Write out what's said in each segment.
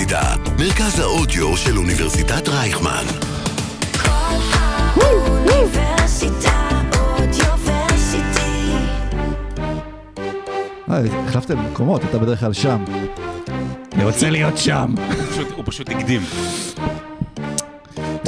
האוניברסיטה, מרכז האודיו של אוניברסיטת רייכמן. כל האוניברסיטה אודיוורסיטי. אה, החלפתם מקומות, אתה בדרך כלל שם. אני רוצה להיות שם. הוא פשוט הקדים.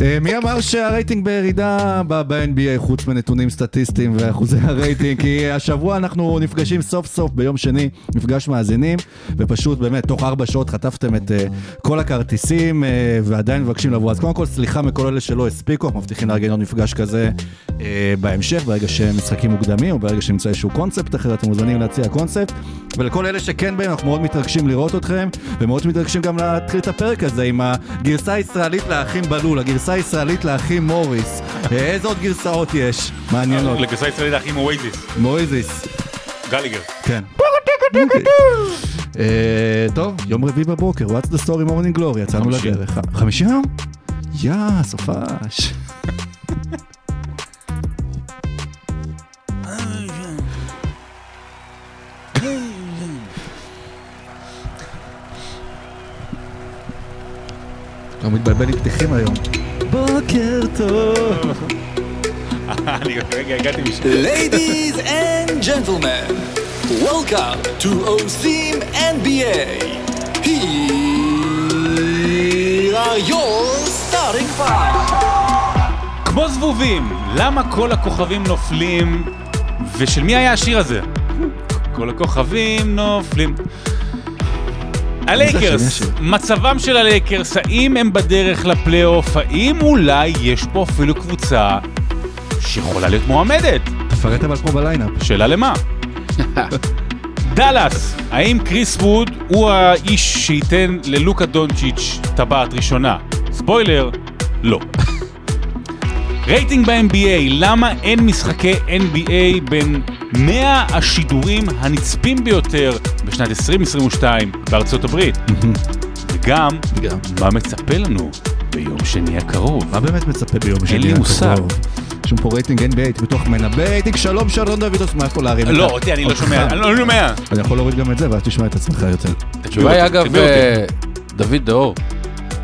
אה, מי אמר שהרייטינג בירידה ב-NBA חוץ מנתונים סטטיסטיים ואחוזי הרייטינג? כי השבוע אנחנו נפגשים סוף סוף ביום שני, מפגש מאזינים, ופשוט באמת תוך ארבע שעות חטפתם את אה, כל הכרטיסים אה, ועדיין מבקשים לבוא. אז קודם כל סליחה מכל אלה שלא הספיקו, אנחנו מבטיחים לארגן עוד מפגש כזה בהמשך, ברגע שהם משחקים מוקדמים או ברגע שנמצא איזשהו קונספט אחר, אתם מוזמנים להציע קונספט. ולכל אלה שכן באים, אנחנו מאוד מתרגשים לראות אתכם, ומאוד מתרגשים גם להתחיל את הפרק הזה עם הגרסה הישראלית לאחים בלול, הגרסה הישראלית לאחים מוריס. אה, איזה עוד גרסאות יש? מעניינות. לגרסה ישראלית האחים אוייזיס, מוריזיס, גליגר. כן. אה, טוב, יום רביעי בבוקר, What's the story morning glory, יצאנו. לדרך. חמישים יום? יא, סופש. אתה מתבלבל עם פתיחים היום. בוקר טוב. אני רגע הגעתי משם. Ladies and gentlemen, welcome to OSIM NBA. Here are your starting five. כמו זבובים, למה כל הכוכבים נופלים? ושל מי היה השיר הזה? כל הכוכבים נופלים. הלייקרס. מצבם של הלייקרס, האם הם בדרך לפלייאוף? האם אולי יש פה אפילו קבוצה שיכולה להיות מועמדת? תפרט אבל כמו ב lineup. שאלה למה? דאלאס, האם כריס ווד הוא האיש שייתן ללוקה דונצ'יץ' טבעת ראשונה? ספוילר, לא. רייטינג ב-NBA, למה אין משחקי NBA בין 100 השידורים הנצפים ביותר בשנת 2022 בארצות הברית? וגם, גם. מה מצפה לנו ביום שני הקרוב? מה באמת מצפה ביום שני? לי הקרוב? מושג. יש לנו פה רייטינג NBA, הייתי בטוח מנבא רייטינג, שלום שלום דוידוס, מאיפה להרים את לא, ה- אותי אני לא אותך? שומע, אני לא שומע. אני יכול להוריד גם את זה, ואז תשמע את עצמך יותר. התשובה היא אותי, אגב. אה, דוד דאור.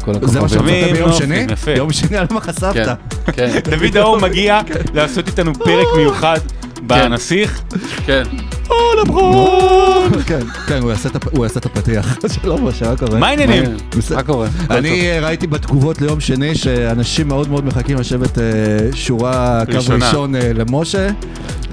כל זה מה. מצפה ביום שני? יום שני, על מה חשפת? כן, כן, דוד האור מגיע לעשות איתנו פרק מיוחד בנסיך. כן. כן, כן, הוא יעשה את הפ- הוא יעשה את הפתיח. שלום, משה, מה קורה? מה העניינים? מה קורה? אני אה, ראיתי בתגובות ליום שני שאנשים מאוד מאוד מחכים לשבת אה, שורה קו. ראשון אה, למשה,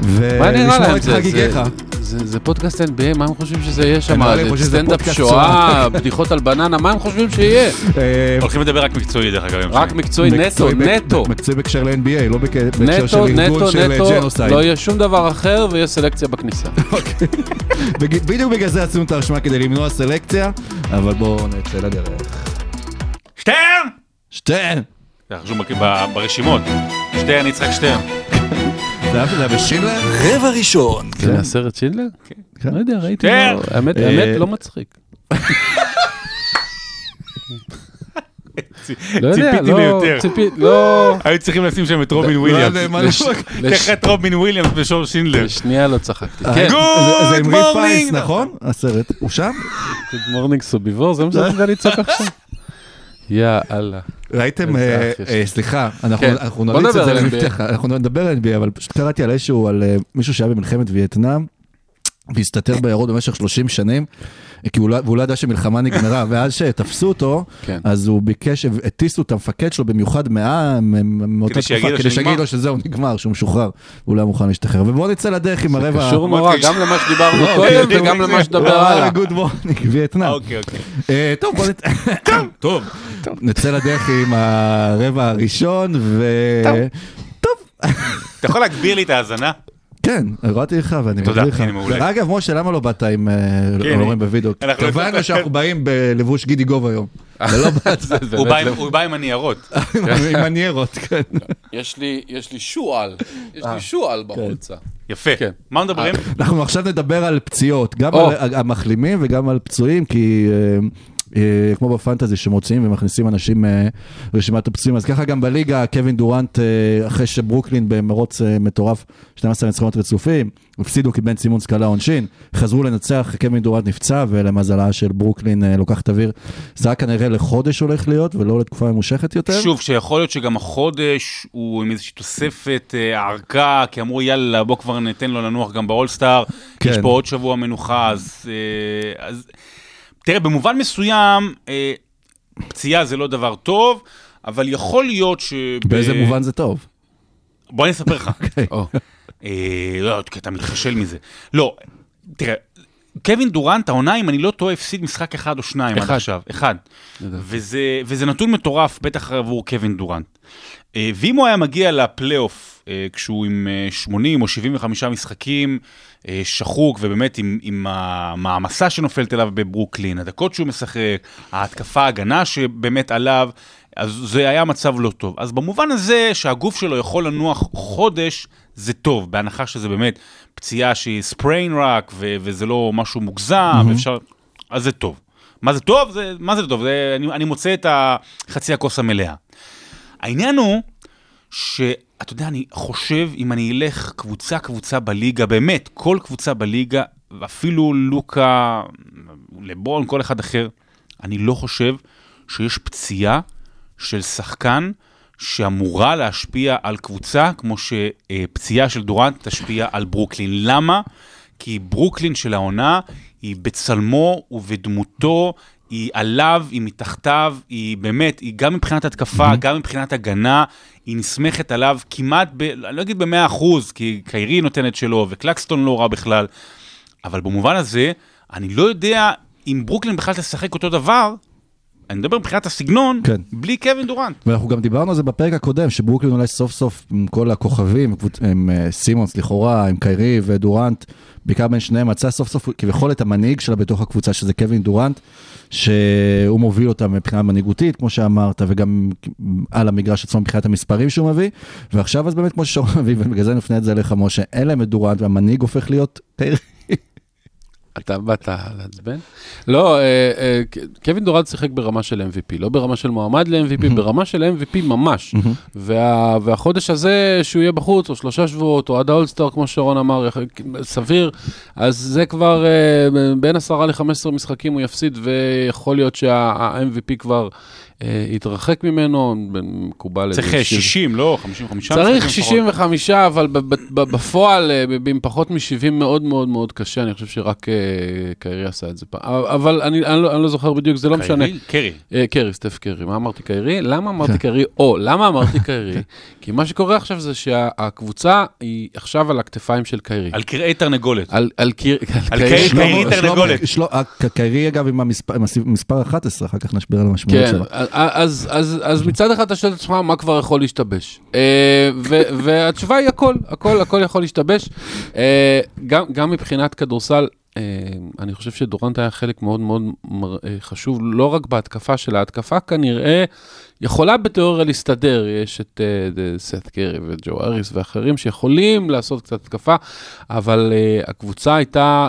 ולשמוע להם? את זה- חגיגיך. זה- זה זה פודקאסט NBA, מה הם חושבים שזה יהיה שם? נראה שזה סטנדאפ שואה, בדיחות על בננה, מה הם חושבים שיהיה? אה, הולכים לדבר רק מקצועי דרך אגב. רק. מקצועי נטו, נטו. מקצועי בהקשר ל-NBA, לא בהקשר של ארגון של ג'נוסייד. לא יהיה שום דבר אחר ויש סלקציה בכניסה. בג- בדיוק בגלל זה עשינו את הרשימה כדי למנוע סלקציה, אבל בואו נצא לדרך. שטרן! שטרן! זה חשוב ברשימות. שטרן, יצחק שטרן. זה היה- בשינלר? רבע ראשון, זה מהסרט שינדלר? כן. לא יודע, ראיתי, כן. לא- האמת, אה, האמת לא מצחיק. לא יודע, ציפיתי לא, ליותר. ציפי, לא, היו צריכים לשים שם את רובין לא וויליאמס. תכף את רובין וויליאמס ושור שינדלר. לשנייה לא צחקתי. אה, כן, עם ריף morning. פיינס, נכון? הסרט. הוא שם? Good morning סוביבור, זה מה שאתה מסוגל לצעוק עכשיו? יא אללה. ראיתם, אה, אה, לי. סליחה, אנחנו כן. נריץ את נדבר זה אנחנו נדבר על NBA, אבל פשוט קראתי על איזשהו, על אה, מישהו שהיה במלחמת וייטנאם, והסתתר בעיירות במשך 30 שנים, כי הוא לא- והוא לא ידע שמלחמה נגמרה, ואז שתפסו אותו, כן. אז הוא ביקש, הטיסו את המפקד שלו במיוחד מה- מ- מאותה תקופה, כדי. שיגיד לו שזהו, נגמר, שהוא משוחרר, הוא לא היה מוכן להשתחרר. ובואו נצא לדרך עם הרבע... קשור מאוד נורא. גם למה שדיברנו לא, קודם בדיוק וגם זה. למה שדבר הלאה. גוד מורניק, וייטנאם. אוקיי, אוקיי. טוב, בוא נצא... טוב. נצא לדרך עם הרבע הראשון, ו... טוב. אתה יכול להגביר לי את ההאזנה? כן, הראתי לך ואני תודה, מגדיר לך. מעולה. אגב, משה, למה לא באת עם כן, הורים בווידאו? אנחנו קבענו שאנחנו באים בלבוש גידי גוב היום. הוא בא עם- לא- הוא בא עם הניירות. עם הניירות, כן. יש לי, יש לי שועל, יש לי שועל בחולצה. יפה. כן. מה מדברים? אנחנו עכשיו נדבר על פציעות, גם. על המחלימים וגם על פצועים, כי אה, אה, כמו בפנטזי שמוציאים ומכניסים אנשים אה, רשימת הפצועים. אז ככה גם בליגה, קווין דורנט, אה, אחרי שברוקלין במרוץ אה, מטורף, 12 ניצחונות רצופים, הפסידו כי בן סימונס קלה עונשין, חזרו לנצח, קווין דורנט נפצע, ולמזלה של ברוקלין אה, לוקחת אוויר. זה רק כנראה לחודש הולך להיות, ולא לתקופה ממושכת יותר. שוב, שיכול להיות שגם החודש הוא עם איזושהי תוספת אה, ארכה, כי אמרו יאללה בוא כבר ניתן לו לנוח גם באולסטאר, כן. יש פה עוד שבוע מנוחה, אז, אה, אז תראה, במובן מסוים, אה, פציעה זה לא דבר טוב, אבל יכול להיות ש... באיזה מובן זה טוב? בוא אני אספר לך. או, אה, לא, כי אתה מתחשל מזה. לא, תראה, קווין דורנט, העונה, אם אני לא טועה, הפסיד משחק אחד או שניים עד אחד. עכשיו. אחד. וזה, וזה נתון מטורף, בטח עבור קווין דורנט. אה, ואם הוא היה מגיע לפלייאוף, אה, כשהוא עם אה, 80 או 75 משחקים, שחוק, ובאמת עם, עם המעמסה שנופלת אליו בברוקלין, הדקות שהוא משחק, ההתקפה, ההגנה שבאמת עליו, אז זה היה מצב לא טוב. אז במובן הזה שהגוף שלו יכול לנוח חודש, זה טוב, בהנחה שזה באמת פציעה שהיא ספריין רק, ו- וזה לא משהו מוגזם, mm-hmm. אפשר... אז זה טוב. מה זה טוב? זה, מה זה טוב? זה, אני, אני מוצא את החצי הכוס המלאה. העניין הוא שאתה יודע, אני חושב, אם אני אלך קבוצה-קבוצה בליגה, באמת, כל קבוצה בליגה, אפילו לוקה, לברון, כל אחד אחר, אני לא חושב שיש פציעה של שחקן שאמורה להשפיע על קבוצה, כמו שפציעה של דורנט תשפיע על ברוקלין. למה? כי ברוקלין של העונה היא בצלמו ובדמותו, היא עליו, היא מתחתיו, היא באמת, היא גם מבחינת התקפה, mm-hmm. גם מבחינת הגנה, היא נסמכת עליו כמעט, ב, אני לא אגיד במאה אחוז, כי קיירי נותן את שלו, וקלקסטון לא רע בכלל, אבל במובן הזה, אני לא יודע אם ברוקלין בכלל תשחק אותו דבר, אני מדבר מבחינת הסגנון, כן. בלי קווין דורנט. ואנחנו גם דיברנו על זה בפרק הקודם, שברוקלין אולי סוף סוף עם כל הכוכבים, עם אה, סימונס לכאורה, עם קיירי ודורנט, בעיקר בין שניהם, מצא סוף סוף כביכול את המנהיג שלה בתוך הקבוצה, שזה קווין דורנט, שהוא מוביל אותה מבחינה מנהיגותית, כמו שאמרת, וגם על המגרש עצמו מבחינת המספרים שהוא מביא, ועכשיו אז באמת כמו ששרון מביא, ובגלל זה נפנה את זה אליך, משה, אין להם את דורנט, והמנהיג הופך להיות קיירי. אתה באת לעצבן? לא, אה, אה, קווין דורנט שיחק ברמה של MVP, לא ברמה של מועמד ל-MVP, ברמה של MVP ממש. וה- והחודש הזה שהוא יהיה בחוץ, או שלושה שבועות, או עד האולסטאר, כמו שרון אמר, סביר, אז זה כבר אה, בין 10 ל-15 משחקים הוא יפסיד, ויכול להיות שה-MVP כבר אה, יתרחק ממנו, מקובל. צריך איזה 60, לא? 55? צריך משחקים לפחות. 65, אבל ב- ב- ב- בפועל, אה, ב- עם פחות מ-70 מאוד מאוד מאוד קשה, אני חושב שרק אה, קיירי עשה את זה פעם. אבל אני לא אני לא זוכר בדיוק, זה לא משנה. קיירי? קרי. קרי, סטף קרי. מה אמרתי קיירי? למה. אמרתי קיירי? או, למה אמרתי קיירי? כי מה שקורה עכשיו זה שהקבוצה היא עכשיו על הכתפיים של קיירי. על קרעי תרנגולת. על קיירי. תרנגולת. קיירי אגב עם המספר- עם המספר 11, אחר כך נשביר על המשמעות כן, שלו. אז, אז, אז מצד אחד אתה שואל את עצמך מה כבר יכול להשתבש. אה, והתשובה היא הכל, הכל, הכל יכול להשתבש. אה, גם, גם מבחינת כדורסל, אה, אני חושב שדורנט היה חלק מאוד מאוד חשוב, לא רק בהתקפה של ההתקפה, כנראה יכולה בתיאוריה להסתדר. יש את סת קרי וג'ו אריס ואחרים שיכולים לעשות קצת התקפה, אבל הקבוצה הייתה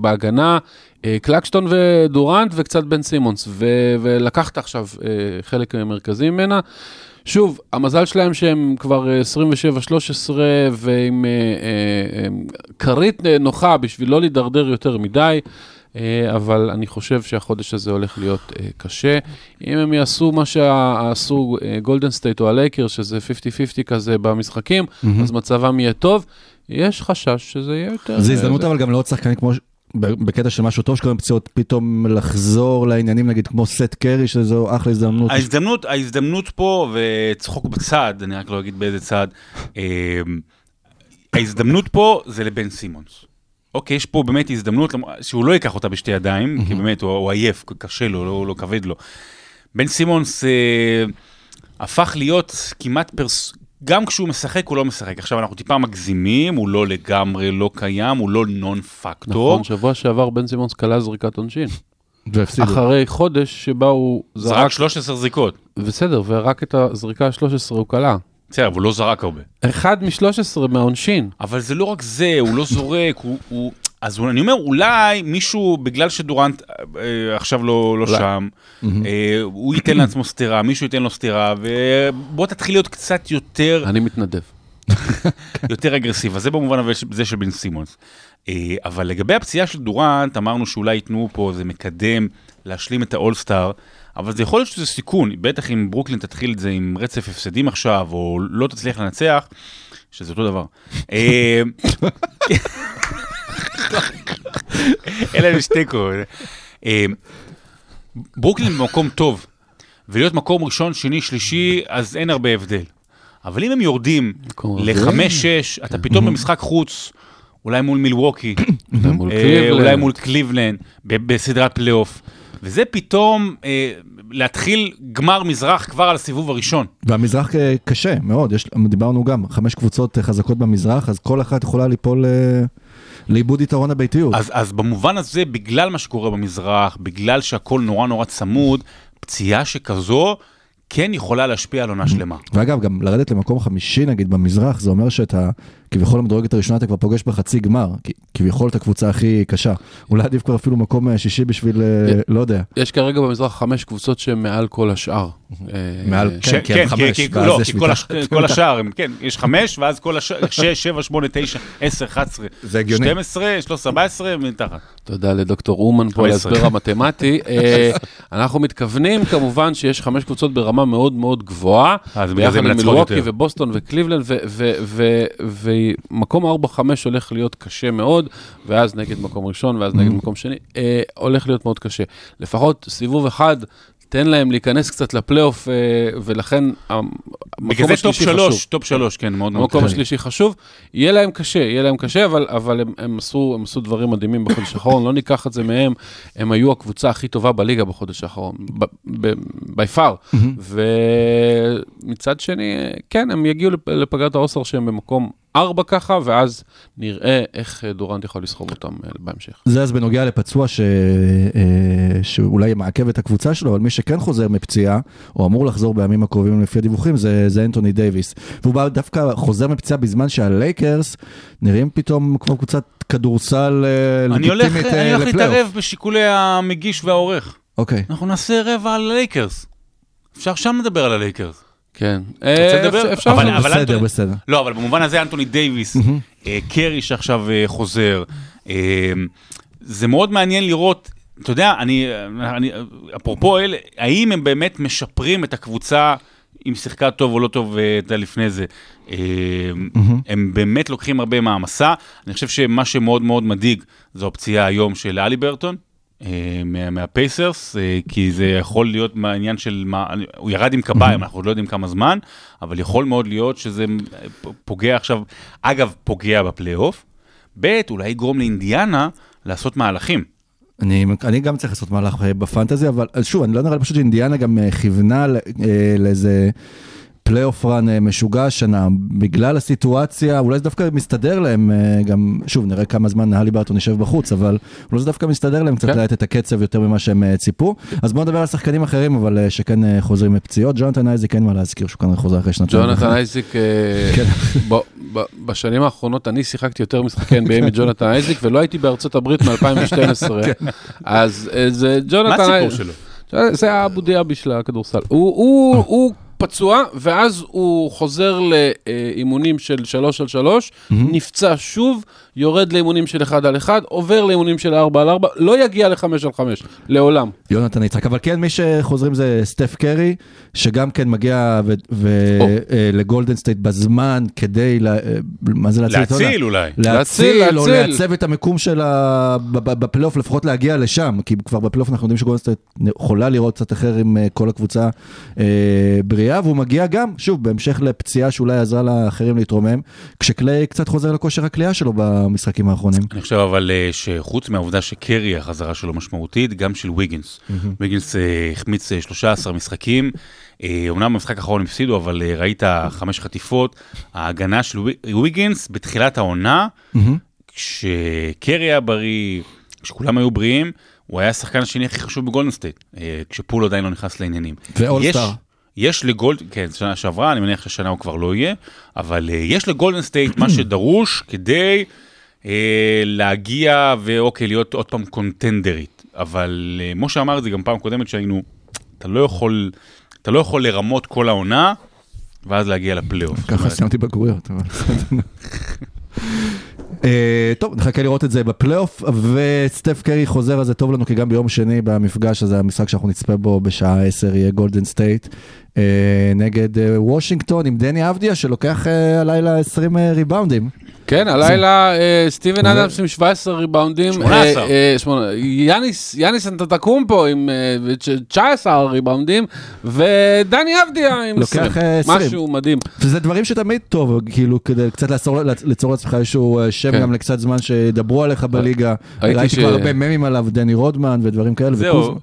בהגנה. אה, קלקסטון ודורנט וקצת בן סימונס, ו- ולקחת עכשיו אה, חלק מרכזי ממנה. שוב, המזל שלהם שהם כבר אה, 27-13 ועם אה, אה, כרית אה, נוחה בשביל לא להידרדר יותר מדי, אבל אני חושב שהחודש הזה הולך להיות קשה. אם הם יעשו מה שעשו גולדן סטייט או הלייקרס, שזה 50-50 כזה במשחקים, אז מצבם יהיה טוב. יש חשש שזה יהיה יותר... זו הזדמנות זה- אבל גם לעוד שחקנים כמו, בקטע של משהו טוב שקוראים פציעות, פתאום לחזור לעניינים נגיד כמו סט קרי, שזו אחלה הזדמנות. ההזדמנות, ההזדמנות פה, וצחוק בצד, אני רק לא אגיד באיזה צד, אה, ההזדמנות פה זה לבן סימונס. אוקיי, יש פה באמת הזדמנות שהוא לא ייקח אותה בשתי ידיים, כי באמת הוא, הוא עייף, קשה לו, לא, לא כבד לו. בן סימונס אה, הפך להיות כמעט פרס... גם כשהוא משחק, הוא לא משחק. עכשיו, אנחנו טיפה מגזימים, הוא לא לגמרי לא קיים, הוא לא נון פקטור. נכון, שבוע שעבר בן סימונס כלה זריקת עונשין. והפסידו. אחרי חודש שבה הוא זרק זרק, 13 זריקות. בסדר, ורק את הזריקה ה-13 הוא כלה. בסדר, אבל הוא לא זרק הרבה. אחד מ-13 מהעונשין. אבל זה לא רק זה, הוא לא זורק, הוא, הוא... אז אני אומר, אולי מישהו, בגלל שדורנט אה, עכשיו לא, לא שם, אה, הוא ייתן לעצמו סטירה, מישהו ייתן לו סטירה, ובוא תתחיל להיות קצת יותר, אני מתנדב. יותר אגרסיבי. אז זה במובן הזה של בן סימונס. אה, אבל לגבי הפציעה של דורנט, אמרנו שאולי ייתנו פה איזה מקדם להשלים את האולסטאר, אבל זה יכול להיות שזה סיכון, בטח אם ברוקלין תתחיל את זה עם רצף הפסדים עכשיו, או לא תצליח לנצח, שזה אותו דבר. אה, אלא יש תיקו. אה, ברוקלין במקום טוב, ולהיות מקום ראשון, שני, שלישי, אז אין הרבה הבדל. אבל אם הם יורדים. לחמש-שש, אתה פתאום במשחק חוץ, אולי מול מילווקי, אה, קליבלנד. אולי מול קליבלנד, ב- בסדרת פלייאוף. וזה פתאום אה, להתחיל גמר מזרח כבר על הסיבוב הראשון. והמזרח אה, קשה מאוד, יש, דיברנו גם, חמש קבוצות אה, חזקות במזרח, אז כל אחת יכולה ליפול אה, לאיבוד יתרון הביתיות. אז, אז במובן הזה, בגלל מה שקורה במזרח, בגלל שהכל נורא נורא צמוד, פציעה שכזו כן יכולה להשפיע על עונה שלמה. ואגב, גם לרדת למקום חמישי נגיד במזרח, זה אומר שאתה, כביכול במדורגת הראשונה אתה כבר פוגש בחצי גמר, כי- כביכול את הקבוצה הכי קשה. אולי עדיף כבר אפילו מקום אה, שישי בשביל, אה, לא יודע. יש כרגע במזרח חמש קבוצות שהן מעל כל השאר. אה, מעל- ש- כן, כי הם חמש, ואז לא, יש כי כל, הש, מתחת. כל השאר, כן, יש חמש, ואז כל השאר, שש, שבע, שמונה, תשע, עשר, אחת עשרה, זה הגיוני. 12, 13, 14, מתחת. תודה לדוקטור אומן פה על 15. ההסבר המתמטי. אנחנו מתכוונים כמובן שיש חמש קבוצות ברמה מאוד מאוד גבוהה, אז בגלל זה ביחד עם מנצחות מילווקי יותר. ובוסטון וקליבלנד, ומקום 4-5 הולך להיות קשה מאוד, ואז נגד מקום ראשון, ואז Mm-hmm. נגד מקום שני, אה, הולך להיות מאוד קשה. לפחות סיבוב אחד, תן להם להיכנס קצת לפלייאוף, אה, ולכן המקום בגלל זה טופ השלישי חשוב. שלוש, טופ שלוש, כן, מאוד מאוד המקום קשה. השלישי חשוב, יהיה להם קשה, יהיה להם קשה, אבל, אבל הם, הם, עשו, הם עשו דברים מדהימים בחודש האחרון, לא ניקח את זה מהם, הם היו הקבוצה הכי טובה בליגה בחודש האחרון, by far. ומצד שני, כן, הם יגיעו לפ- לפגרת האולסטאר שהם במקום ארבע ככה, ואז נראה איך אה, דורנט יכול לסחוב אותם אה, בהמשך. זה אז בנוגע לפצוע ש... אה, שאולי מעכב את הקבוצה שלו, אבל מי שכן חוזר מפציעה, או אמור לחזור בימים הקרובים לפי הדיווחים, זה, זה אנטוני דייוויס. והוא בא דווקא חוזר מפציעה בזמן שהלייקרס נראים פתאום כמו קבוצת כדורסל אני הולך, לגיטימית אני אה, הולך לפלייאוף. להתערב בשיקולי המגיש והעורך. אוקיי. אנחנו נעשה רבע על הלייקרס. אפשר שם לדבר על הלייקרס. כן. אה, לדבר? אפשר- אבל... בסדר, בסדר. לא, אבל במובן הזה אנטוני דייוויס, אה, קרי שעכשיו אה, חוזר, זה מאוד מעניין לראות, אתה יודע, אני, אני, אפרופו אלה, האם הם באמת משפרים את הקבוצה, אם שיחקה טוב או לא טוב אתה יודע, לפני זה. הם באמת לוקחים הרבה מעמסה. אני חושב שמה שמאוד מאוד מדאיג זו הפציעה היום של אלי ברטון. אה, מה- מהפייסרס, אה, כי זה יכול להיות מהעניין של מה, הוא ירד עם קביים, אנחנו לא יודעים כמה זמן, אבל יכול מאוד להיות שזה אה, פוגע עכשיו, אגב, פוגע בפלייאוף, ב', אולי יגרום לאינדיאנה לעשות מהלכים. אני, אני גם צריך לעשות מהלך בפנטזי, אבל שוב, אני לא נראה לי פשוט שאינדיאנה גם כיוונה ל- אה, לאיזה פלייאוף run אה, משוגע השנה, בגלל הסיטואציה, אולי זה דווקא מסתדר להם, אה, גם, שוב, נראה כמה זמן הליברטון יושב בחוץ, אבל אולי זה דווקא מסתדר להם קצת כן. להאט את הקצב יותר ממה שהם אה, ציפו. אז בואו נדבר על שחקנים אחרים, אבל שכן חוזרים מפציעות. ג'ונתן אייזיק, אין מה להזכיר שהוא כנראה חוזר אחרי שנתיים. ג'ונתן אייזיק, כן. בשנים האחרונות אני שיחקתי יותר משחקי NBA מג'ונתן אייזיק, ולא הייתי בארצות הברית מ-2012. אז אה, זה מה ג'ונתן הסיפור אייזיק. שלו? זה האבו דיאבי של הכדורסל. הוא- הוא הוא פצוע, ואז הוא חוזר לאימונים של 3 על 3, נפצע שוב, יורד לאימונים של 1 על 1, עובר לאימונים של 4 על 4, לא יגיע ל-5 על 5, לעולם. ג'ונתן אייזק, אבל כן, מי שחוזרים זה סטף קרי, שגם כן מגיע או. לגולדן סטייט בזמן כדי, לה- אה, מה זה להציל? להציל אולי. להציל, להציל, או. לעצב את המיקום שלה ב- בפלייאוף, לפחות להגיע לשם, כי כבר בפלייאוף אנחנו יודעים שגולדן סטייט יכולה לראות קצת אחר עם אה, כל הקבוצה אה, בריאה, והוא מגיע גם, שוב, בהמשך לפציעה שאולי עזרה לאחרים להתרומם, כשקליי קצת חוזר לכושר הקליעה שלו במשחקים האחרונים. אני חושב אבל אה, שחוץ מהעובדה שקרי החזרה שלו משמעותית, גם של ויגינס. ויגינס אה, החמיץ אה, 13 משחקים, אה, אומנם במשחק האחרון הפסידו, אבל ראית חמש חטיפות. ההגנה של ויגינס בתחילת העונה, כשקרי היה בריא, כשכולם היו בריאים, הוא היה השחקן השני הכי חשוב בגולדן סטייט, אה, כשפול עדיין לא נכנס לעניינים. ואולסטאר. יש- לגולד, כן, שנה שעברה, אני מניח שהשנה הוא כבר לא יהיה, אבל אה, יש לגולדן סטייט מה שדרוש כדי להגיע ואוקיי, להיות עוד פעם contenderית. אבל אה, משה אמר את זה גם פעם קודמת שהיינו, אתה לא יכול, אתה לא יכול לרמות כל העונה, ואז להגיע לפלייאוף. ככה סיימתי בגרויות. אבל. אה, טוב, נחכה לראות את זה בפלייאוף, וסטף קרי חוזר, אז זה טוב לנו, כי גם ביום שני במפגש הזה, המשחק שאנחנו נצפה בו בשעה 10 יהיה גולדן סטייט, אה, נגד אה, וושינגטון עם דני אבדיה, שלוקח אה, הלילה 20 אה, ריבאונדים. כן, הלילה אה, סטיבן אדמס עם 17 ריבאונדים. 18. אה, אה, יאניס, אנטטקומפו עם אה, 19 ריבאונדים, ודני אבדיה עם לוקח, 20. אה, 20. משהו מדהים. וזה דברים שתמיד טוב, כאילו, כדי קצת לעצור, ליצור לעצמך איזשהו שם כן. גם לקצת זמן שידברו עליך בליגה. ראיתי כבר הרבה ממים עליו, דני רודמן ודברים כאלה. זהו,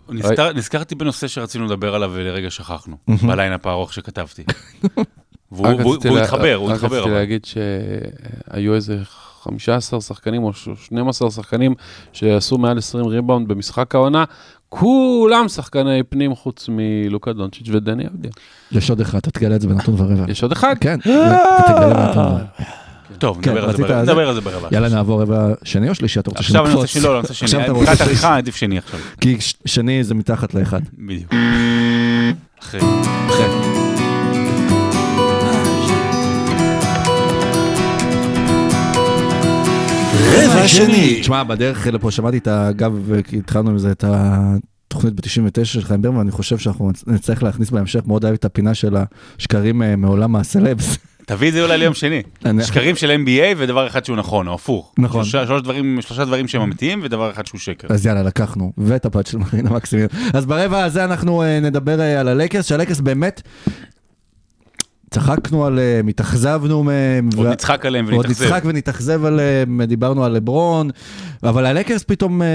נזכרתי בנושא שרצינו לדבר עליו ולרגע שכחנו, בליינאפ הארוך שכתבתי. והוא רק רציתי התחבר, הוא רק התחבר. רציתי אבל. להגיד שהיו איזה 15 שחקנים או 12 שחקנים שעשו מעל 20 ריבאונד במשחק העונה, כולם שחקני פנים חוץ מלוקה דונצ'יץ' ודני אבדיה. יש עוד אחד, אתה תגלה את זה בנתון ורבע. יש עוד אחד? כן, אתה תגלה בנתון ורבע. טוב, כן, נדבר על זה ברבע- על זה? נדבר על זה ברבע. יאללה, נעבור רבע שני או שלישי? אתה רוצה עכשיו אני רוצה שנקפוץ? שני, לא, אני רוצה שני. עכשיו אתה רוצה מבחינת שלישי. עריכה עדיף שני עכשיו. כי ש- שני זה מתחת לאחד. בדיוק. אחרי. רבע שני. תשמע, בדרך לפה שמעתי את ה... אגב, כי התחלנו עם זה, את התוכנית ב-99 של חיים ברמן, אני חושב שאנחנו נצטרך להכניס בהמשך, מאוד אהב את הפינה של השקרים אה, מעולם הסלבס. תביא את זה אולי ליום שני. שקרים של NBA ודבר אחד שהוא נכון, או הפוך. נכון. שלושה- שלוש דברים- שלושה דברים שהם אמיתיים ודבר אחד שהוא שקר. אז יאללה, לקחנו, ואת הפאט של מרינה מקסימין. אז ברבע הזה אנחנו אה, נדבר אה, על הלייקרס, שהלייקרס באמת... צחקנו עליהם, התאכזבנו מהם. עוד וה- נצחק עליהם עוד ונתאכזב. נצחק ונתאכזב עליהם, דיברנו על לברון, אבל הלקרס פתאום אה,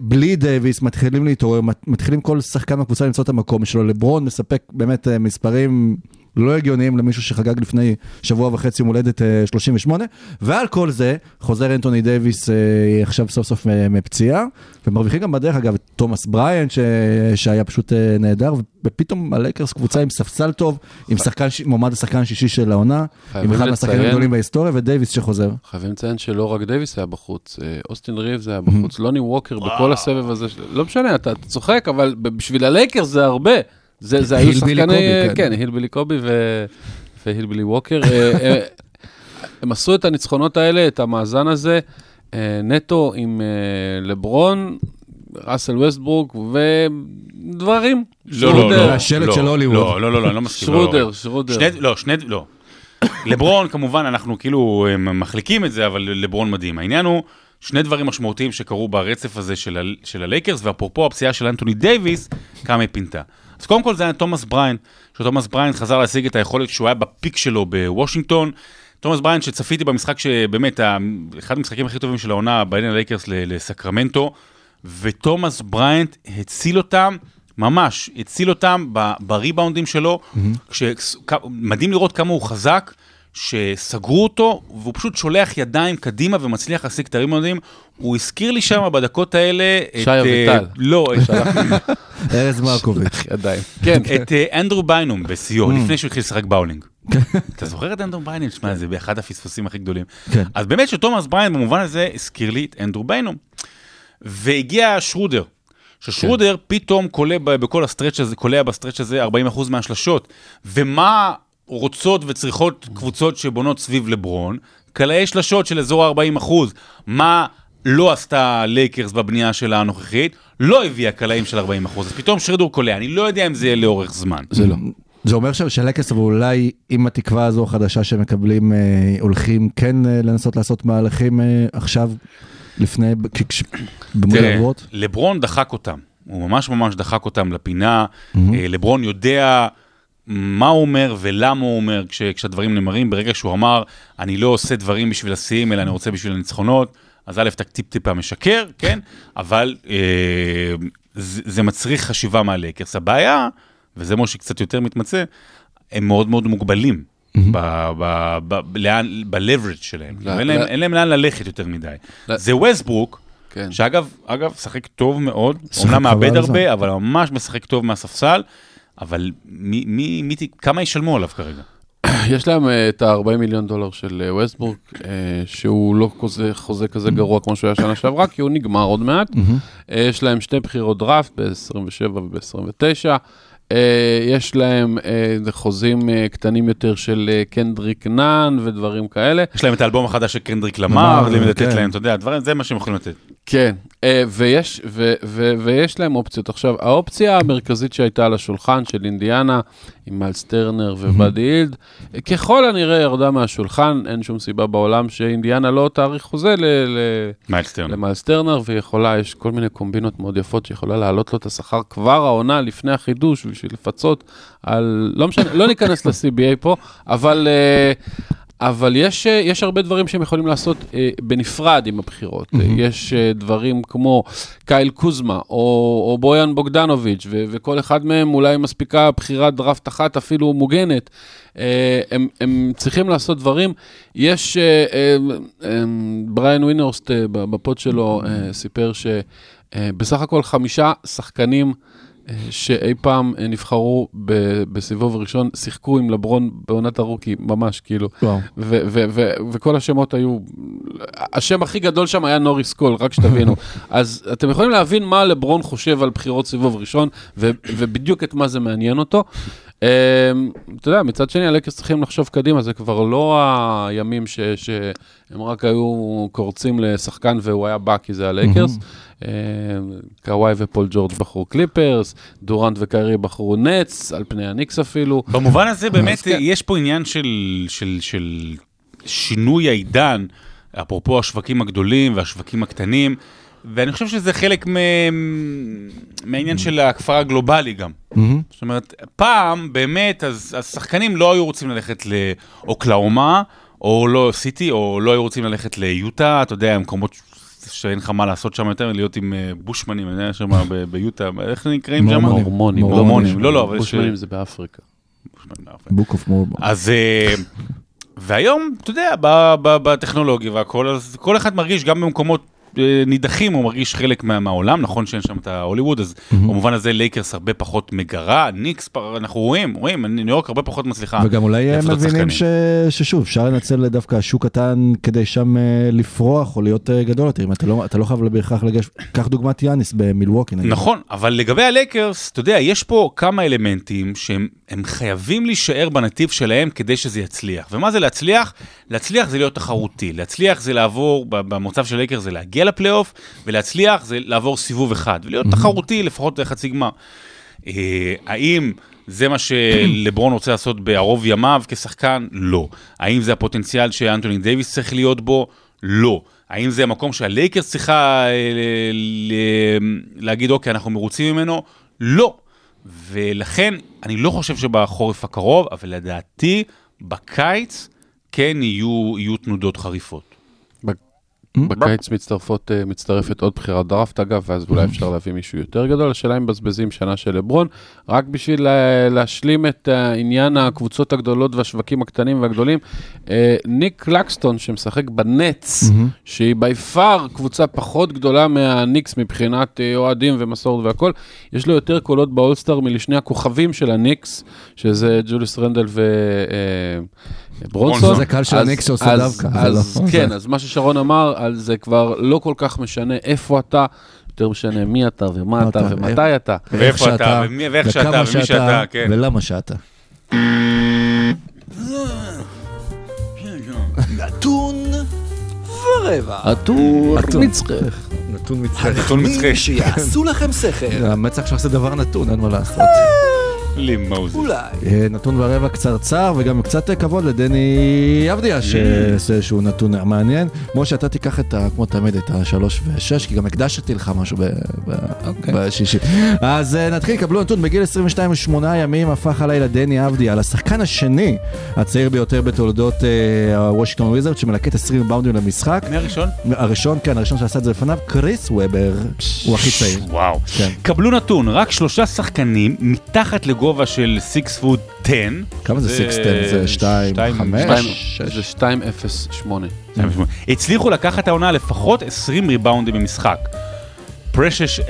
בלי דייוויס מתחילים להתעורר, מת- מתחילים כל שחקן בקבוצה למצוא את המקום שלו, לברון מספק באמת אה, מספרים לא הגיוניים למישהו שחגג לפני שבוע וחצי יום הולדת אה, 38, ועל כל זה חוזר אנטוני דייוויס אה, עכשיו סוף סוף אה, מפציעה, ומרוויחים גם בדרך אגב את תומאס בריאנט ש... שהיה פשוט אה, נהדר, ופתאום הלייקרס קבוצה עם ספסל טוב, עם שחקן, ש- מועמד לשחקן השישי של העונה, עם אחד מהשחקנים הגדולים בהיסטוריה, ודייוויס שחוזר. חייבים לציין שלא רק דייוויס היה בחוץ, אה, אוסטין ריבס היה בחוץ, לוני ווקר בכל הסבב הזה, לא משנה, אתה אתה צוחק, אבל בשביל הלייקרס זה הרבה. זה זה היו שחקני, קובי, כן. כן, הילבילי קובי ו- והילבילי ווקר. אה, אה, הם עשו את הניצחונות האלה, את המאזן הזה, אה, נטו עם לברון, ראסל ווסטברוק ודברים. לא, לא, לא. השלט לא, של הוליווד. לא, לא, לא, לא, אני לא מסכים. לא. שרודר, שרודר. לא, שני, לא. לברון, כמובן, אנחנו כאילו מחליקים את זה, אבל לברון מדהים. העניין הוא, שני דברים משמעותיים שקרו ברצף הזה של, ה- של הלייקרס, ואפרופו הפציעה של אנטוני דייוויס, היא פינתה. אז קודם כל זה היה תומאס בריינט, שתומאס בריינט חזר להשיג את היכולת שהוא היה ב peak שלו בוושינגטון. תומאס בריינט שצפיתי במשחק שבאמת, אחד המשחקים הכי טובים של העונה בין הלייקרס לסקרמנטו, ותומאס בריינט הציל אותם, ממש, הציל אותם בריבאונדים שלו, כש- כ- מדהים לראות כמה הוא חזק, שסגרו אותו, והוא פשוט שולח ידיים קדימה ומצליח להשיג את הריבאונדים. הוא הזכיר לי שם בדקות האלה את... שי אה, אביטל. לא, את- ארז מרקוביץ'. ידיים. כן, את אה, אנדרו ביינום בשיאו, לפני שהוא התחיל לשחק באולינג. אתה זוכר את אנדרו ביינום? תשמע, זה באחד הפספוסים הכי גדולים. כן. אז באמת שתומאס בריינט במובן הזה הזכיר לי את אנדרו ביינום. והגיע שרודר, ששרודר פתאום קולע בכל ה stretch הזה, קולע ב stretch הזה 40% מהשלשות. ומה רוצות וצריכות קבוצות שבונות סביב לברון? קלעי שלשות של אזור ה-40%. מה לא עשתה לייקרס בבנייה שלה הנוכחית? לא הביאה קלעים של 40%. אז פתאום שרודר קולע, אני לא יודע אם זה יהיה לאורך זמן. זה לא. זה אומר ש- שהלייקרס, אבל אולי עם התקווה הזו החדשה שמקבלים, אה, הולכים כן אה, לנסות לעשות מהלכים אה, עכשיו, לפני, במול תראה, האבות? לברון דחק אותם, הוא ממש ממש דחק אותם לפינה. אה, לברון יודע מה הוא אומר ולמה הוא אומר כש, כשהדברים נאמרים. ברגע שהוא אמר, אני לא עושה דברים בשביל השיאים, אלא אני רוצה בשביל הניצחונות, אז א', אתה טיפ-טיפה משקר, כן? אבל אה, זה, זה מצריך חשיבה מהלייקרס. הבעיה, וזה משה קצת יותר מתמצא, הם מאוד מאוד מוגבלים. ב-leverage שלהם, אין להם- לא. לאן ללכת יותר מדי. זה ווסטברוק, כן. שאגב, אגב, משחק טוב מאוד, אומנם מאבד. הרבה, אבל ממש משחק טוב מהספסל, אבל מי, מי, מי, ת- כמה ישלמו עליו כרגע? יש להם אה, את ה-40 מיליון דולר של אה, ווסטבורג, אה, שהוא לא חוזה, חוזה כזה גרוע כמו שהוא היה שנה שעברה, כי הוא נגמר עוד מעט. אה, יש להם שתי בחירות דראפט ב-27 וב-29. יש להם אה, חוזים אה, קטנים יותר של אה, קנדריק נאן ודברים כאלה. יש להם את האלבום החדש של קנדריק למר, לתת כן. להם, אתה יודע, דברים, זה מה שהם יכולים לתת. כן, אה, ויש, ו, ו, ויש להם אופציות. עכשיו, האופציה המרכזית שהייתה על השולחן של אינדיאנה, עם מיילס טרנר ובאדי הילד, ככל הנראה ירדה מהשולחן, אין שום סיבה בעולם שאינדיאנה לא תאריך חוזה למיילס טרנר, ויכולה, יש כל מיני קומבינות מאוד יפות שיכולה להעלות לו את השכר כבר העונה לפני החידוש, בשביל לפצות על, לא משנה, לא ניכנס ל-CBA פה, אבל... Uh, אבל יש, אה, יש הרבה דברים שהם יכולים לעשות אה, בנפרד עם הבחירות. Mm-hmm. יש אה, דברים כמו קייל קוזמה או, או בויאן בוגדנוביץ', ו, וכל אחד מהם אולי מספיקה בחירת דראפט אחת אפילו מוגנת. אה, הם, הם צריכים לעשות דברים. יש, אה, אה, אה, בריאן ווינדהורסט אה, ב pod שלו אה, סיפר שבסך אה, הכל חמישה שחקנים, שאי פעם אה, נבחרו בסיבוב ראשון, שיחקו עם לברון בעונת הרוקי, ממש, כאילו. וכל השמות היו, השם הכי גדול שם היה נוריס קול, רק שתבינו. אז אתם יכולים להבין מה לברון חושב על בחירות סיבוב ראשון, ובדיוק את מה זה מעניין אותו. אמ, אתה יודע, מצד שני, הלקרס צריכים לחשוב קדימה, זה כבר לא הימים שהם רק היו קורצים לשחקן והוא היה בא כי זה הלקרס. אמ, קוואי ופול ג'ורג' בחרו קליפרס, דורנט וקיירי בחרו נץ, על פני הניקס אפילו. במובן הזה באמת כן. יש פה עניין של, של, של שינוי העידן, אפרופו השווקים הגדולים והשווקים הקטנים, ואני חושב שזה חלק מ... מהעניין של הכפר הגלובלי גם. זאת אומרת, פעם באמת, אז השחקנים לא היו רוצים ללכת לאוקלאומה, או לא סיטי, או לא היו רוצים ללכת ליוטה, אתה יודע, מקומות שאין לך מה לעשות שם יותר, להיות עם אה, בושמנים, אני יודע שם ביוטה, איך נקראים שם? מורמונים. מורמונים, לא, לא, אבל בושמנים זה באפריקה. Book of Mormon. אז... אה, והיום, אתה יודע, בטכנולוגיה והכל, אז כל אחד מרגיש גם במקומות נידחים, הוא מרגיש חלק מה, מהעולם, נכון שאין שם את ההוליווד, אז mm-hmm. במובן הזה לייקרס הרבה פחות מגרה, ניקס, אנחנו רואים, רואים, ניו יורק הרבה פחות מצליחה. וגם אולי הם מבינים ש... ששוב, אפשר לנצל דווקא שוק קטן כדי שם uh, לפרוח או להיות גדול יותר, אם אתה לא, אתה לא חייב בהכרח לגש, קח דוגמת יאניס במילווקי נגיד. נכון, אבל לגבי הלייקרס, אתה יודע, יש פה כמה אלמנטים שהם חייבים להישאר בנתיב שלהם כדי שזה יצליח. ומה זה להצליח? להצליח זה להיות תחרותי, להצליח זה לעבור, במצב של לייקרס זה להגיע להגיע לפלייאוף, ולהצליח זה לעבור סיבוב אחד, ולהיות תחרותי לפחות לחצי גמר. אה, האם זה מה שלברון רוצה לעשות בערוב ימיו כשחקן? לא. האם זה הפוטנציאל שאנטוני דייוויס צריך להיות בו? לא. האם זה המקום שהלייקרס צריכה אה, להגיד, אוקיי, אנחנו מרוצים ממנו? לא. ולכן, אני לא חושב שבחורף הקרוב, אבל לדעתי, בקיץ כן יהיו, יהיו תנודות חריפות. בקיץ מצטרפות, אה, מצטרפת עוד בחירת דראפט אגב, ואז אולי אפשר להביא מישהו יותר גדול. השאלה אם מבזבזים שנה של לברון, רק בשביל להשלים את עניין הקבוצות הגדולות והשווקים הקטנים והגדולים. אה, ניק לקסטון שמשחק בנץ, שהיא בי פאר קבוצה פחות גדולה מהניקס מבחינת אה, אוהדים ומסורת והכל, יש לו יותר קולות באולסטאר מלשני הכוכבים של הניקס, שזה ג'וליס רנדל ו... ברונסון. זה קהל של הניקס שעושה דווקא. אז לא- כן, אז מה ששרון אמר, זה כבר לא כל כך משנה איפה אתה, יותר משנה מי אתה ומה אתה ומתי אתה. ואיפה אתה, ואיך שאתה, ומי שאתה, כן. ולמה שאתה. נתון ורבע. נתון מצחך. נתון מצחך. נתון מצחך. שיעשו לכם שכל. המצח שלך זה דבר נתון, אין מה לעשות. לי מוזס. אולי. אה, נתון ורבע קצרצר, וגם קצת כבוד לדני אבדיה, שעושה שהוא נתון מעניין. משה, אתה תיקח את ה... כמו תמיד, את השלוש ושש, כי גם הקדשתי לך משהו אוקיי. בשישי. אז אה, נתחיל, קבלו נתון, בגיל 22 ושמונה ימים הפך הלילה דני אבדיה לשחקן השני, הצעיר ביותר בתולדות הוושינגטון אה, וויזרד, שמלקט 20 באונדים למשחק. מי הראשון? הראשון, כן, הראשון שעשה את זה לפניו, קריס ובר, הוא הכי צעיר. וואו. כן. קבלו נתון, רק שלושה שחקנים מתחת לגודל. גובה של 6 פוט 10. כמה זה 6 10? זה 2, 5? זה 2, 0, 8. הצליחו לקחת העונה לפחות 20 ריבאונדים במשחק. פרשס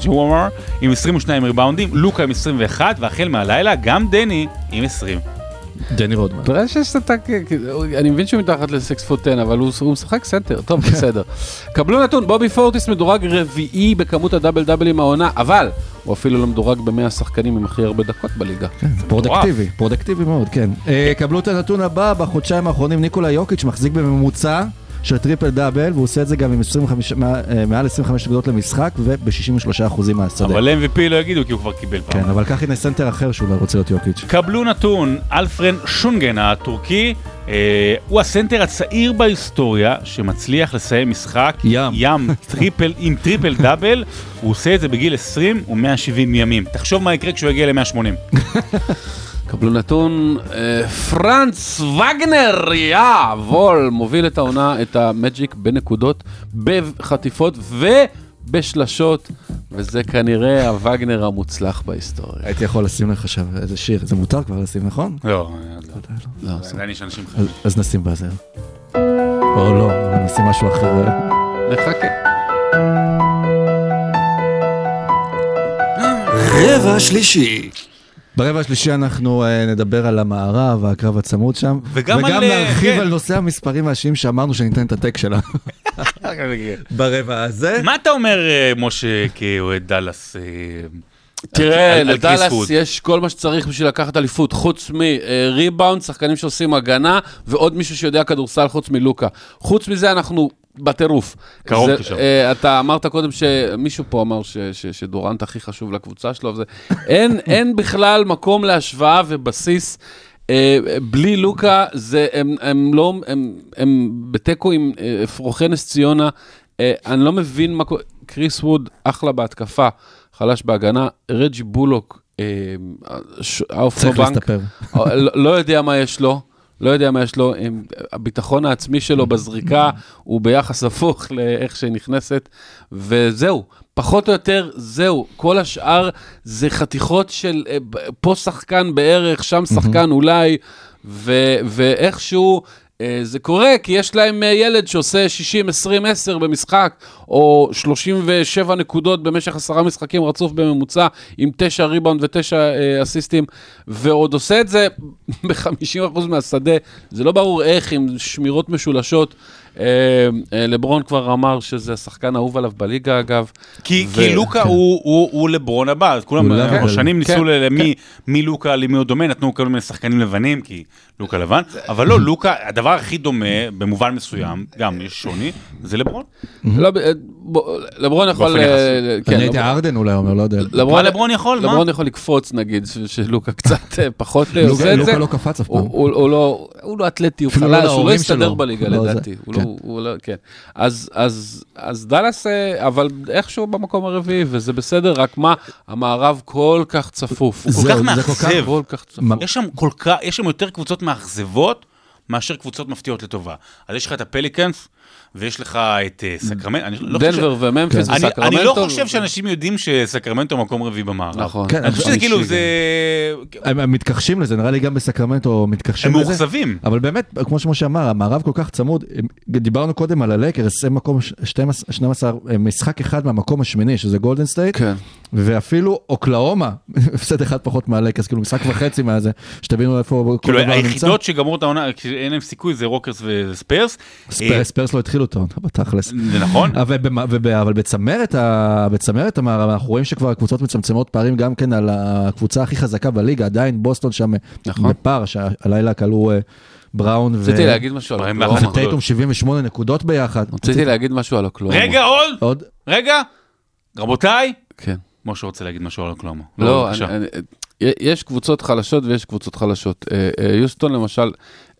אצ'יוואה עם 22 ריבאונדים, לוקה עם 21, והחל מהלילה גם דני עם 20. דני רודמן. פרשס אתה, אני מבין שהוא מתחת לסקס פוט 10, אבל הוא הוא משחק סנטר, טוב, בסדר. קבלו נתון, בובי פורטיס מדורג רביעי בכמות הדאבל דאבלים העונה, אבל הוא אפילו לא מדורג במאה השחקנים עם הכי הרבה דקות בליגה. פרודקטיבי, פרודקטיבי מאוד, כן. אה, קבלו את הנתון הבא, בחודשיים האחרונים ניקולה יוקיץ' מחזיק בממוצע של טריפל דאבל, והוא עושה את זה גם עם 25, מע- אה, מעל 25 נקודות למשחק וב-63% מהשדה. אבל MVP לא יגידו כי הוא כבר קיבל פעם. כן, אבל קח הנה סנטר אחר שאולי רוצה להיות יוקיץ'. קבלו נתון, אלפרן שנגון הטורקי, אה, הוא הסנטר הצעיר בהיסטוריה שמצליח לסיים משחק ים. ים טריפל, עם טריפל דאבל, הוא עושה את זה בגיל 20 ו-170 ימים. תחשוב מה יקרה כשהוא יגיע ל-180. קבלו נתון, אה, פרנץ וגנר, יא, וול, מוביל את העונה, את המג'יק בנקודות, בחטיפות ובשלשות, וזה כנראה הווגנר המוצלח בהיסטוריה. הייתי יכול לשים לך עכשיו איזה שיר, זה מותר כבר לשים, נכון? לא, לא. לא, עדיין יש אנשים אז- נשים בזה. או לא, נשים משהו אחר. נחכה. רבע שלישי. ברבע השלישי אנחנו אה, נדבר על המערב, הקרב הצמוד שם. וגם על, וגם אה, להרחיב כן. על נושא המספרים והשיעים שאמרנו שניתן את הטק שלה. ברבע הזה. מה אתה אומר, אה, משה, כאוהד דאלאס? אה, תראה, על- על לדאלאס? יש כל מה שצריך בשביל לקחת אליפות, חוץ מריבאונד, שחקנים שעושים הגנה, ועוד מישהו שיודע כדורסל חוץ מלוקה. חוץ מזה אנחנו בטירוף. קרוב לשם. אה, אתה אמרת קודם שמישהו פה אמר ש, ש, שדורנט הכי חשוב לקבוצה שלו, וזה, אין, אין בכלל מקום להשוואה ובסיס. אה, בלי לוקה, זה, הם, הם לא, הם, הם בתיקו עם אה, אפרוחי נס ציונה, אה, אני לא מבין מה קורה, קריס ווד אחלה בהתקפה, חלש בהגנה, רג'י בולוק, אה, ש- העוף צריך להסתפר. אה, לא לא יודע מה יש לו, לא יודע מה יש לו, הביטחון העצמי שלו בזריקה הוא ביחס הפוך לאיך שהיא נכנסת, וזהו, פחות או יותר זהו, כל השאר זה חתיכות של אה, פה שחקן בערך, שם שחקן אולי, ו- ואיכשהו... אה, זה קורה כי יש להם אה, ילד שעושה 60-20-10 במשחק, או 37 נקודות במשך עשרה משחקים רצוף בממוצע, עם 9 ריבאונד ו-9 אסיסטים, ועוד עושה את זה ב-50% מהשדה. זה לא ברור איך, עם שמירות משולשות. אה, אה, לברון כבר אמר שזה השחקן האהוב עליו בליגה, אגב. כי, ו- כי לוקה כן. הוא, הוא, הוא לברון הבא, אז כולם כבר אבל- שנים ניסו כן, למי מי לוקה למי הוא דומה, נתנו כל מיני שחקנים לבנים, כי לוקה לבן, אבל לא, לוקה, הדבר הכי דומה, במובן מסוים, גם יש שוני, זה לברון. לא, אה, לברון יכול... באופן אה, יחסי. כן, אני הייתי ארדן אולי אומר, לא יודע. מה לברון יכול? מה? לברון יכול לקפוץ נגיד, שלוקה קצת אה, פחות אה, עושה את זה. לוקה לא קפץ אף פעם. הוא לא, הוא לא אתלטי, הוא לא חלש, הוא לא יסתדר. בליגה לא לדעתי. הוא כן. לא, הוא לא, כן. אז, אז, אז דאלאס, אה, אבל איכשהו במקום הרביעי, וזה בסדר, רק מה, המערב כל כך צפוף. הוא כל כך זה כל כך- מאכזב. כל כך צפוף. יש שם כל כך, יש שם יותר קבוצות מאכזבות מאשר קבוצות מפתיעות לטובה. אז יש לך את הפליקנס, ויש לך את אה, סקרמנטו, אני לא חושב דנבר וממפיס כן. אני, וסקרמנטו. אני לא חושב שאנשים יודעים שסקרמנטו מקום רביעי במערב. נכון. כן, אני חושב שזה כאילו. זה... הם הם מתכחשים לזה, נראה לי גם בסקרמנטו הם מתכחשים לזה. מאוכזבים. אבל באמת, כמו שמשה אמר, המערב כל כך צמוד, הם- דיברנו קודם על הלייקרס, הם מקום ש- 12, 12, הם משחק אחד מהמקום השמיני, שזה גולדן סטייט, כן. ואפילו אוקלהומה, הפסד אחד פחות מהלייקרס, כאילו משחק וחצי מהזה, שתבינו איפה כל כאילו, דבר נמצא. היחידות שגמרו את העונה, אין להם סיכוי, זה רוקטס וספיירס. ספ- ספיירס לא התחילו את העונה, בתכלס. זה נכון. אבל, בצמרת, ה- בצמרת המערב, אנחנו רואים שכבר הקבוצות מצמצמות פערים גם כן על הקבוצה הכי חזקה בליגה, עדיין בוסטון שם נכון. בפער, שהלילה כלו אה, בראון ו... רציתי להגיד משהו על אוקלהומה. טייטום 78 נקודות ביחד. רציתי להגיד משהו על אוקלהומה. רגע, עוד, עוד? רגע. רבותיי, כן. משה רוצה להגיד משהו על אוקלאומה. לא, יש קבוצות חלשות ויש קבוצות חלשות. אה, אה, יוסטון למשל,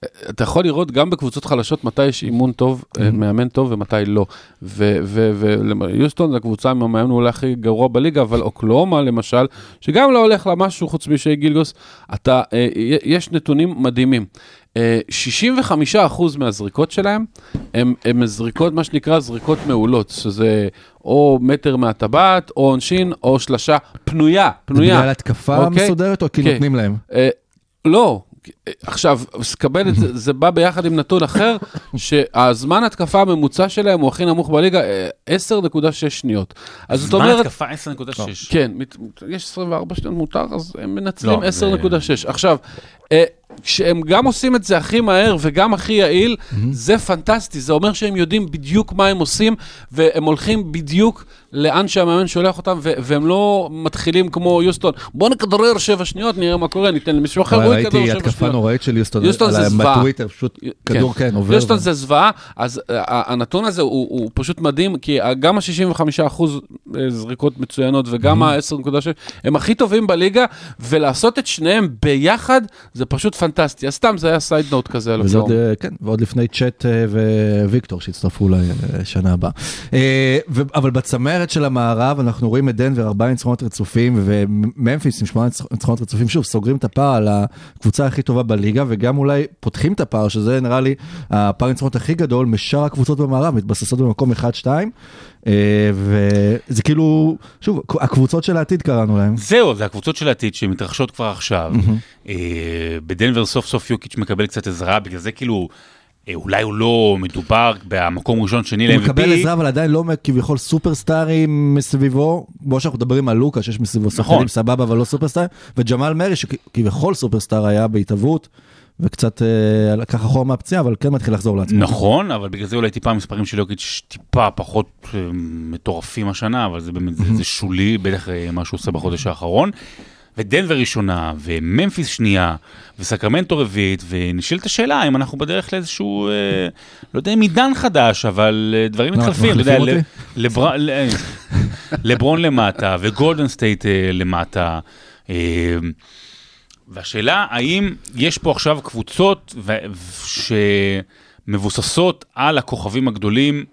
אתה יכול לראות גם בקבוצות חלשות מתי יש אימון טוב, אה, מאמן טוב ומתי לא. ויוסטון זו הקבוצה עם המאמן אולי הכי גרוע בליגה, אבל אוקלאומה למשל, שגם לא הולך לה משהו חוץ משי גילגוס, אתה, אה, יש נתונים מדהימים. אה, 65% מהזריקות שלהם הם, הם זריקות, מה שנקרא זריקות מעולות, שזה או מטר מהטבעת, או עונשין, או שלשה פנויה, פנויה. בגלל התקפה אוקיי? מסודרת או כי כן. נותנים להם? אה, לא, אה, עכשיו, קבל את זה, זה בא ביחד עם נתון אחר, שהזמן התקפה הממוצע שלהם הוא הכי נמוך בליגה, אה, 10.6 שניות. אז זאת זמן אומרת, התקפה 10.6. כן, יש 24 שניות מותר, אז הם מנצלים לא, זה- 10.6. עכשיו, אה, כשהם גם עושים את זה הכי מהר וגם הכי יעיל, זה פנטסטי. זה אומר שהם יודעים בדיוק מה הם עושים, והם הולכים בדיוק לאן שהמאמן שולח אותם, והם לא מתחילים כמו יוסטון, בוא נכדרר שבע שניות, נראה מה קורה, ניתן למישהו אחר, הוא יכדרר ראיתי שבע התקפה שניות. נוראית של יוסטון, יוסטון זה זוועה. בטוויטר, פשוט כדור כן עובר. יוסטון ו- זה זוועה, אז אה, הנתון הזה הוא, הוא פשוט מדהים, כי גם ה-65% זריקות מצוינות וגם ה-10.6, הם הכי טובים בליגה, ולעשות את שניהם ביחד, זה פשוט פנטסטי. אז סתם, זה היה סייד נוט כזה על הפורום. אה, כן, ועוד לפני צ'אט אה, וויקטור שהצטרפו לשנה הבאה. אה, ו- אבל בצמרת של המערב אנחנו רואים את דנבר ארבעה ניצחונות רצופים וממפיס עם שמונה ניצח- ניצחונות רצופים, שוב, סוגרים את הפער על הקבוצה הכי טובה בליגה וגם אולי פותחים את הפער, שזה נראה לי הפער הניצחונות הכי גדול משאר הקבוצות במערב, מתבססות במקום 1-2. אה, וזה כאילו, שוב, הקבוצות של העתיד קראנו להם. זהו, זה הקבוצות של העתיד שמתרחשות כבר עכשיו. אה, בדנבר סוף סוף יוקיץ' מקבל קצת עזרה, בגלל זה כאילו, אה, אולי הוא לא מדובר במקום ראשון, שני הוא ל-MVP. מקבל עזרה, אבל עדיין לא כביכול סופרסטארים מסביבו, כמו שאנחנו מדברים על לוקה, שיש מסביבו שחקנים סבבה, אבל לא סופרסטאר, וג'מאל מרי, שכביכול סופרסטאר היה בהתהוות, וקצת אה, לקח אחורה מהפציעה, אבל כן מתחיל לחזור לעצמו. נכון, אבל בגלל זה אולי טיפה המספרים של יוקיץ' טיפה פחות אה, מטורפים השנה, אבל זה באמת, זה, זה שולי, בטח אה, מה שהוא עושה בחודש האחרון. ודנבר ראשונה, וממפיס שנייה, וסקרמנטו רביעית, ונשאלת השאלה אם אנחנו בדרך לאיזשהו, אה, לא יודע אם עידן חדש, אבל אה, דברים מתחלפים, אתה יודע, לבר- אה, לברון למטה, וגולדן סטייט אה, למטה. אה, והשאלה, האם יש פה עכשיו קבוצות ו- שמבוססות על הכוכבים הגדולים,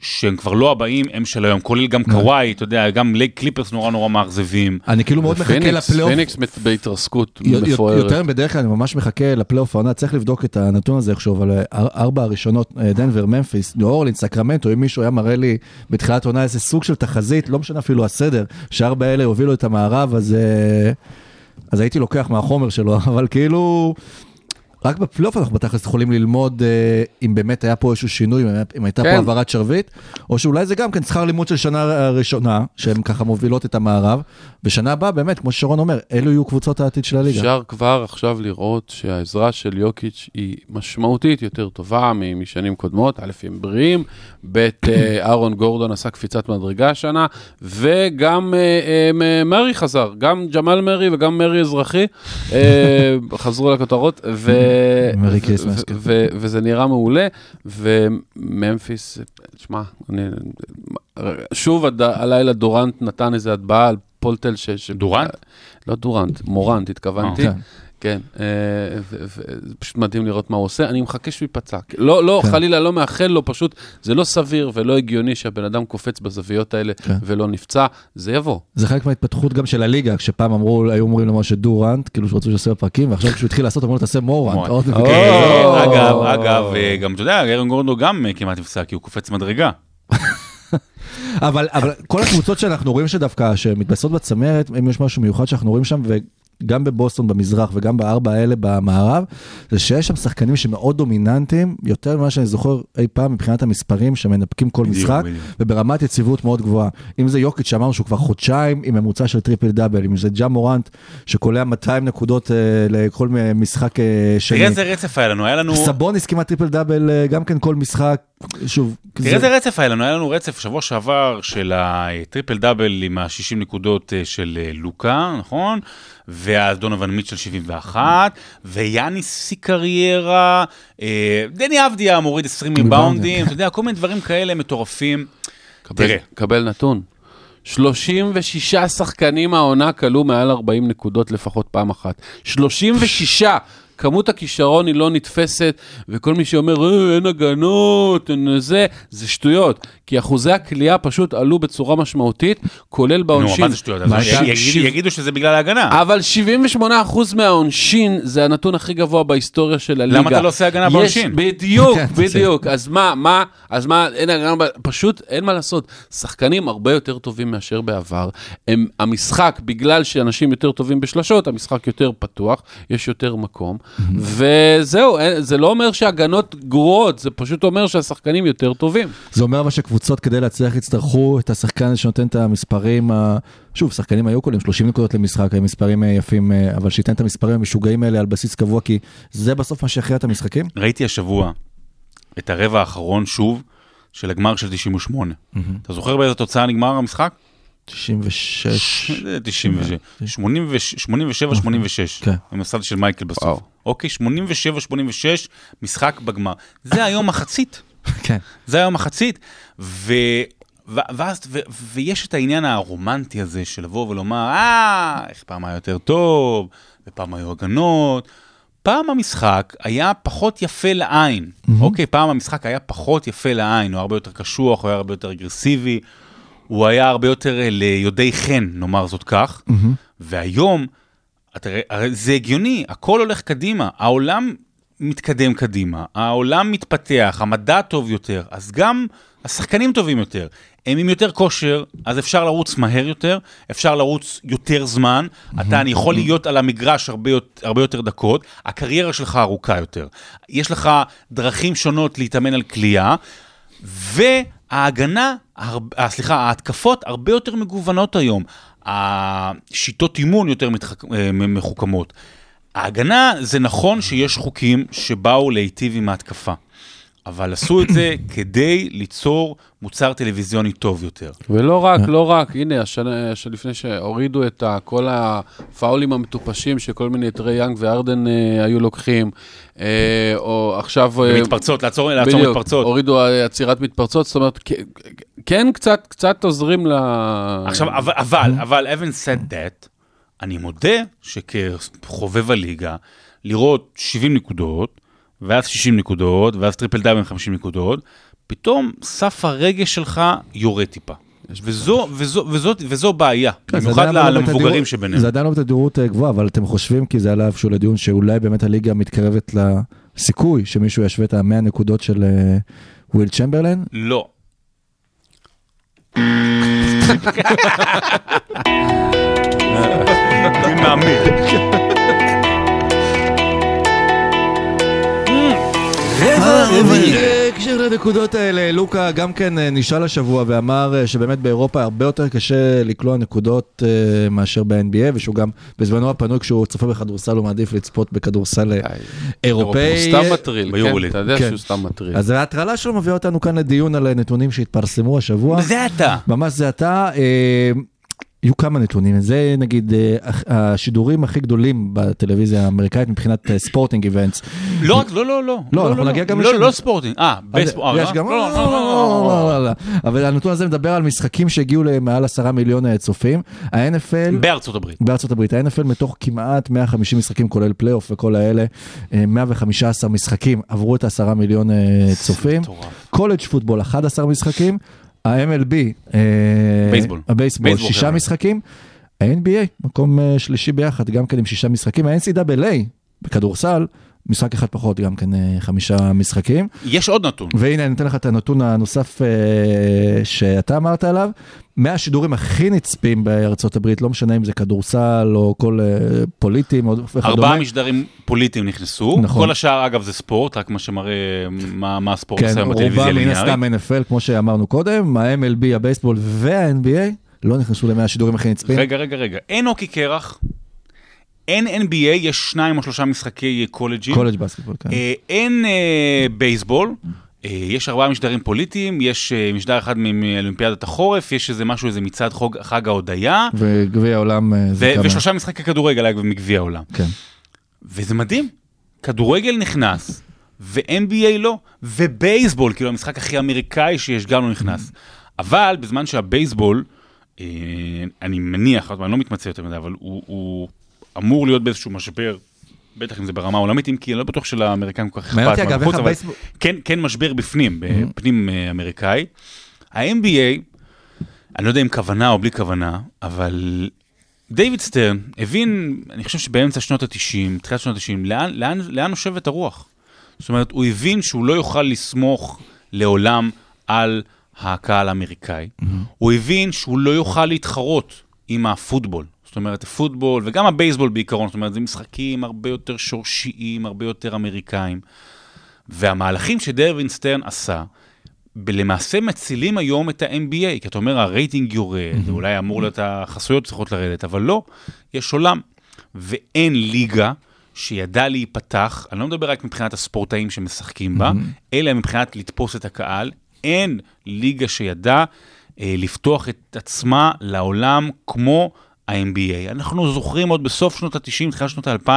שהם כבר לא הבאים, הם של היום, כולל גם קוואי, אתה יודע, גם LA קליפרס נורא נורא מאכזבים. אני כאילו מאוד מחכה לפלייאוף. פיניקס מת- בהתרסקות מפוארת. יותר בדרך כלל אני ממש מחכה לפלייאוף העונה, צריך לבדוק את הנתון הזה איכשהו, אבל אר- ארבע הראשונות, אה, דנבר, ממפיס, ניו אורלינס, סקרמנטו, אם מישהו היה מראה לי בתחילת העונה איזה סוג של תחזית, לא משנה אפילו הסדר, שארבע האלה הובילו את המערב, אז, אה, אז הייתי לוקח מהחומר שלו, אבל כאילו... רק בפלייאוף אנחנו בתכלס יכולים ללמוד אה, אם באמת היה פה איזשהו שינוי, אם אם הייתה כן. פה העברת שרביט, או שאולי זה גם כן שכר לימוד של שנה ראשונה, שהן ככה מובילות את המערב, ושנה הבאה באמת, כמו ששרון אומר, אלו יהיו קבוצות העתיד של הליגה. אפשר כבר עכשיו לראות שהעזרה של יוקיץ' היא משמעותית יותר טובה משנים קודמות. א', הם בריאים, ב', אה, אהרון גורדון עשה קפיצת מדרגה השנה, וגם אה, אה, מרי חזר, גם ג'מאל מרי וגם מרי אזרחי אה, חזרו לכותרות, ו... Merry ו- Christmas, כן. ו- וזה נראה מעולה, וממפיס, תשמע, אני... שוב הלילה דורנט נתן איזה הטבעה על פולטל ש... ש- דורנט? לא דורנט, מורנט התכוונתי. כן, אה, זה פשוט מדהים לראות מה הוא עושה, אני מחכה שהוא ייפצע. לא, לא, כן. חלילה, לא מאחל לו, פשוט זה לא סביר ולא הגיוני שהבן אדם קופץ בזוויות האלה כן. ולא נפצע, זה יבוא. זה חלק מההתפתחות גם של הליגה, כשפעם אמרו, היו אומרים למשה דורנט, כאילו שרצו שיעשה בפרקים, ועכשיו כשהוא התחיל לעשות, אמרו לו, תעשה מורנט. מורנט. עוד- או. אה, אגב, אגב, אה, גם אתה יודע, איירון גורדו גם כמעט נפסק, כי הוא קופץ מדרגה. אבל, אבל כל הקבוצות שאנחנו רואים שדווקא, שמתבססות בצמרת, אם יש משהו מיוחד שאנחנו רואים שם, וגם בבוסטון במזרח וגם בארבע האלה במערב, זה שיש שם שחקנים שמאוד דומיננטיים, יותר ממה שאני זוכר אי פעם מבחינת המספרים שמנפקים כל בדיוק, משחק, בדיוק. וברמת יציבות מאוד גבוהה. אם זה יוקיץ' שאמרנו שהוא כבר חודשיים עם ממוצע של טריפל דאבל, אם זה ג'ה מורנט שקולע 200 נקודות אה, לכל משחק אה, שני. תראה איזה רצף היה לנו, היה לנו... סבוניס כמעט טריפל דאבל אה, גם כן כל משחק, שוב. תראה איזה רצף היה לנו, היה לנו רצף שבוע שעבר של הטריפל דאבל עם ה-60 נקודות אה, של אה, לוקה, נכון? ואז דונובן מיטשל 71, ויאניס שיא קריירה, אה, דני אבדיה מוריד 20 ריבאונדים, אתה יודע, כל מיני דברים כאלה מטורפים. תראה. קבל נתון. 36 שחקנים העונה כלו מעל 40 נקודות לפחות פעם אחת. 36! כמות הכישרון היא לא נתפסת, וכל מי שאומר, אה, אין הגנות, אין זה, זה שטויות. כי אחוזי הכלייה פשוט עלו בצורה משמעותית, כולל נו, בעונשין. מה זה שטויות? מה י- הייתה? יגידו- יגידו שזה בגלל ההגנה. אבל 78% מהעונשין זה הנתון הכי גבוה בהיסטוריה של הליגה. למה אתה לא עושה הגנה בעונשין? בדיוק, בדיוק. אז מה, מה, אז מה, אין הגנה, פשוט אין מה לעשות. שחקנים הרבה יותר טובים מאשר בעבר. הם, המשחק, בגלל שאנשים יותר טובים בשלשות, המשחק יותר פתוח, יש יותר מקום, וזהו, אין- זה לא אומר שהגנות גרועות, זה פשוט אומר שהשחקנים יותר טובים. זה אומר אבל שקבוצות כדי להצליח יצטרכו את השחקן שנותן את המספרים, ה- שוב, שחקנים היו קודם 30 נקודות למשחק, היו מספרים אה, יפים, אה, אבל שייתן את המספרים המשוגעים האלה על בסיס קבוע, כי זה בסוף מה שיכריע את המשחקים. ראיתי השבוע את הרבע האחרון שוב של הגמר של 98. אתה זוכר באיזה תוצאה נגמר המשחק? 96. זה 96. 87, 86. כן. עם הסל של מייקל בסוף. וואו. אוקיי, 87, 86, משחק בגמר. זה היום מחצית. כן. זה היום מחצית, ו... ו... ואז, ו... ויש את העניין הרומנטי הזה של לבוא ולומר, אה, איך פעם היה יותר טוב, ופעם היו הגנות. פעם המשחק היה פחות יפה לעין, אוקיי? פעם המשחק היה פחות יפה לעין, הוא הרבה יותר קשוח, הוא היה הרבה יותר אגרסיבי, הוא היה הרבה יותר אה, ליודעי חן, נאמר זאת כך. והיום, אתה זה הגיוני, הכל הולך קדימה, העולם מתקדם קדימה, העולם מתפתח, המדע טוב יותר, אז גם השחקנים טובים יותר. הם עם יותר כושר, אז אפשר לרוץ מהר יותר, אפשר לרוץ יותר זמן, אתה אני יכול להיות על המגרש הרבה, הרבה יותר דקות, הקריירה שלך ארוכה יותר. יש לך דרכים שונות להתאמן על כליאה, וההגנה, הרב- אה, סליחה, ההתקפות הרבה יותר מגוונות היום. השיטות אימון יותר מתחק... אה, מחוכמות. ההגנה, זה נכון שיש חוקים שבאו להיטיב עם ההתקפה, אבל עשו את זה כדי ליצור מוצר טלוויזיוני טוב יותר. ולא רק, לא רק, הנה, השנה שלפני שהורידו את ה- כל הפאולים המטופשים שכל מיני טרי יאנג וארדן אה, היו לוקחים, אה, או עכשיו... אה, מתפרצות, לעצור, לעצור בדיוק, מתפרצות. הורידו אה, עצירת מתפרצות, זאת אומרת, כן קצת, קצת עוזרים ל... עכשיו, אבל, אבל, אבל, having said that, אני מודה שכחובב הליגה, לראות 70 נקודות, ואז 60 נקודות, ואז טריפל דאבל עם 50 נקודות, פתאום סף הרגש שלך יורד טיפה. וזו, וזו, וזו, וזו בעיה, כן, במיוחד לא למבוגרים בתדירות- שביניהם. זה עדיין לא בתדירות אה, גבוהה, אבל אתם חושבים, כי זה עלה איפשהו לדיון, שאולי באמת הליגה מתקרבת לסיכוי שמישהו ישווה את המאה נקודות של אה, וויל צ'מברלן? לא. אני מאמין. רבע רביעי. בהקשר לנקודות האלה, לוקה גם כן אה, נשאל השבוע ואמר אה, שבאמת באירופה הרבה יותר קשה לקלוע נקודות אה, מאשר ב-NBA, ושהוא גם בזמנו הפנוי כשהוא צופה בכדורסל הוא מעדיף לצפות בכדורסל אה, אירופאי. הוא סתם מטריל, כן. אתה יודע כן. שהוא סתם מטריל. אז ההטרלה שלו מביאה אותנו כאן לדיון על נתונים שהתפרסמו השבוע. זה אתה. ממש זה אתה. אה, יהיו כמה נתונים, זה נגיד אה, השידורים הכי גדולים בטלוויזיה האמריקאית מבחינת אה, sporting events. לא רק, לא, לא, לא. לא, אנחנו נגיע גם לא, לשם. לא sporting. אה, בספורט. יש גם... לא, לא, לא, לא, לא. לא, לא. אבל הנתון הזה מדבר על משחקים שהגיעו למעל עשרה מיליון אה, צופים. ה-NFL... בארצות הברית. בארצות הברית, ה-NFL מתוך כמעט 150 משחקים, כולל פלייאוף וכל האלה, אה, 115 משחקים עברו את העשרה מיליון אה, צופים. college football, 11 משחקים. ה-MLB, אה, בייסבול. הבייסבול, בייסבול, שישה. משחקים. ה-NBA, מקום אה, שלישי ביחד, גם כן עם שישה משחקים. ה-NCAA, בכדורסל, משחק אחד פחות, גם כן אה, חמישה משחקים. יש עוד נתון. והנה אני אתן לך את הנתון הנוסף אה, שאתה אמרת עליו. מהשידורים הכי נצפים בארצות הברית, לא משנה אם זה כדורסל או כל אה, פוליטים או וכדומה. ארבעה משדרים פוליטיים נכנסו. נכון. כל השאר, אגב, זה ספורט, רק מה שמראה מה מה הספורט כן, עושה היום בטלוויזיה רובם מן הליניארית. הסתם NFL, כמו שאמרנו קודם, ה-MLB, הבייסבול וה-NBA לא נכנסו למאה השידורים הכי נצפים. רגע, רגע, רגע. אין הוקי קרח, אין NBA, יש שניים או שלושה משחקי אה, קולג'ים. קולג' בסקטבול, כן. אה, אין אה, בייסבול. אה, יש ארבעה משדרים פוליטיים, יש אה, משדר אחד מאולימפיאדת החורף, יש איזה משהו, איזה מצעד חוג, חג ההודיה, וגביע העולם אה, זה כמה. ושלושה משחקי כדורגל, אגב, מגביע העולם. כן. וזה מדהים, כדורגל נכנס, ו-NBA לא, ובייסבול, כאילו המשחק הכי אמריקאי שיש, גם לא נכנס. אבל בזמן שהבייסבול, אה, אני מניח, אני לא מתמצא יותר מדי, אבל הוא, הוא אמור להיות באיזשהו משבר, בטח אם זה ברמה עולמית, אם כי אני לא בטוח שלאמריקאים כל כך אכפת מהחוץ, אבל הבייסבול- כן, כן משבר בפנים, בפנים אה, אמריקאי. ה-NBA, אני לא יודע אם כוונה או בלי כוונה, אבל דיוויד סטרן הבין, אני חושב שבאמצע שנות ה-90, תחילת שנות ה-90, לאן, לאן, לאן נושבת הרוח? זאת אומרת, הוא הבין שהוא לא יוכל לסמוך לעולם על הקהל האמריקאי. הוא הבין שהוא לא יוכל להתחרות עם הפוטבול. זאת אומרת, הפוטבול וגם הבייסבול בעיקרון, זאת אומרת, זה משחקים הרבה יותר שורשיים, הרבה יותר אמריקאים. והמהלכים שדיוויד סטרן עשה, ב- למעשה מצילים היום את ה-NBA, כי אתה אומר, הרייטינג יורד, mm-hmm. אולי אמור להיות, החסויות צריכות לרדת, אבל לא, יש עולם. ואין ליגה שידעה להיפתח, אני לא מדבר רק מבחינת הספורטאים שמשחקים בה, mm-hmm. אלא מבחינת לתפוס את הקהל. אין ליגה שידעה אה, לפתוח את עצמה לעולם כמו ה-NBA. אנחנו זוכרים עוד בסוף שנות ה-90, תחילת שנות ה-2000,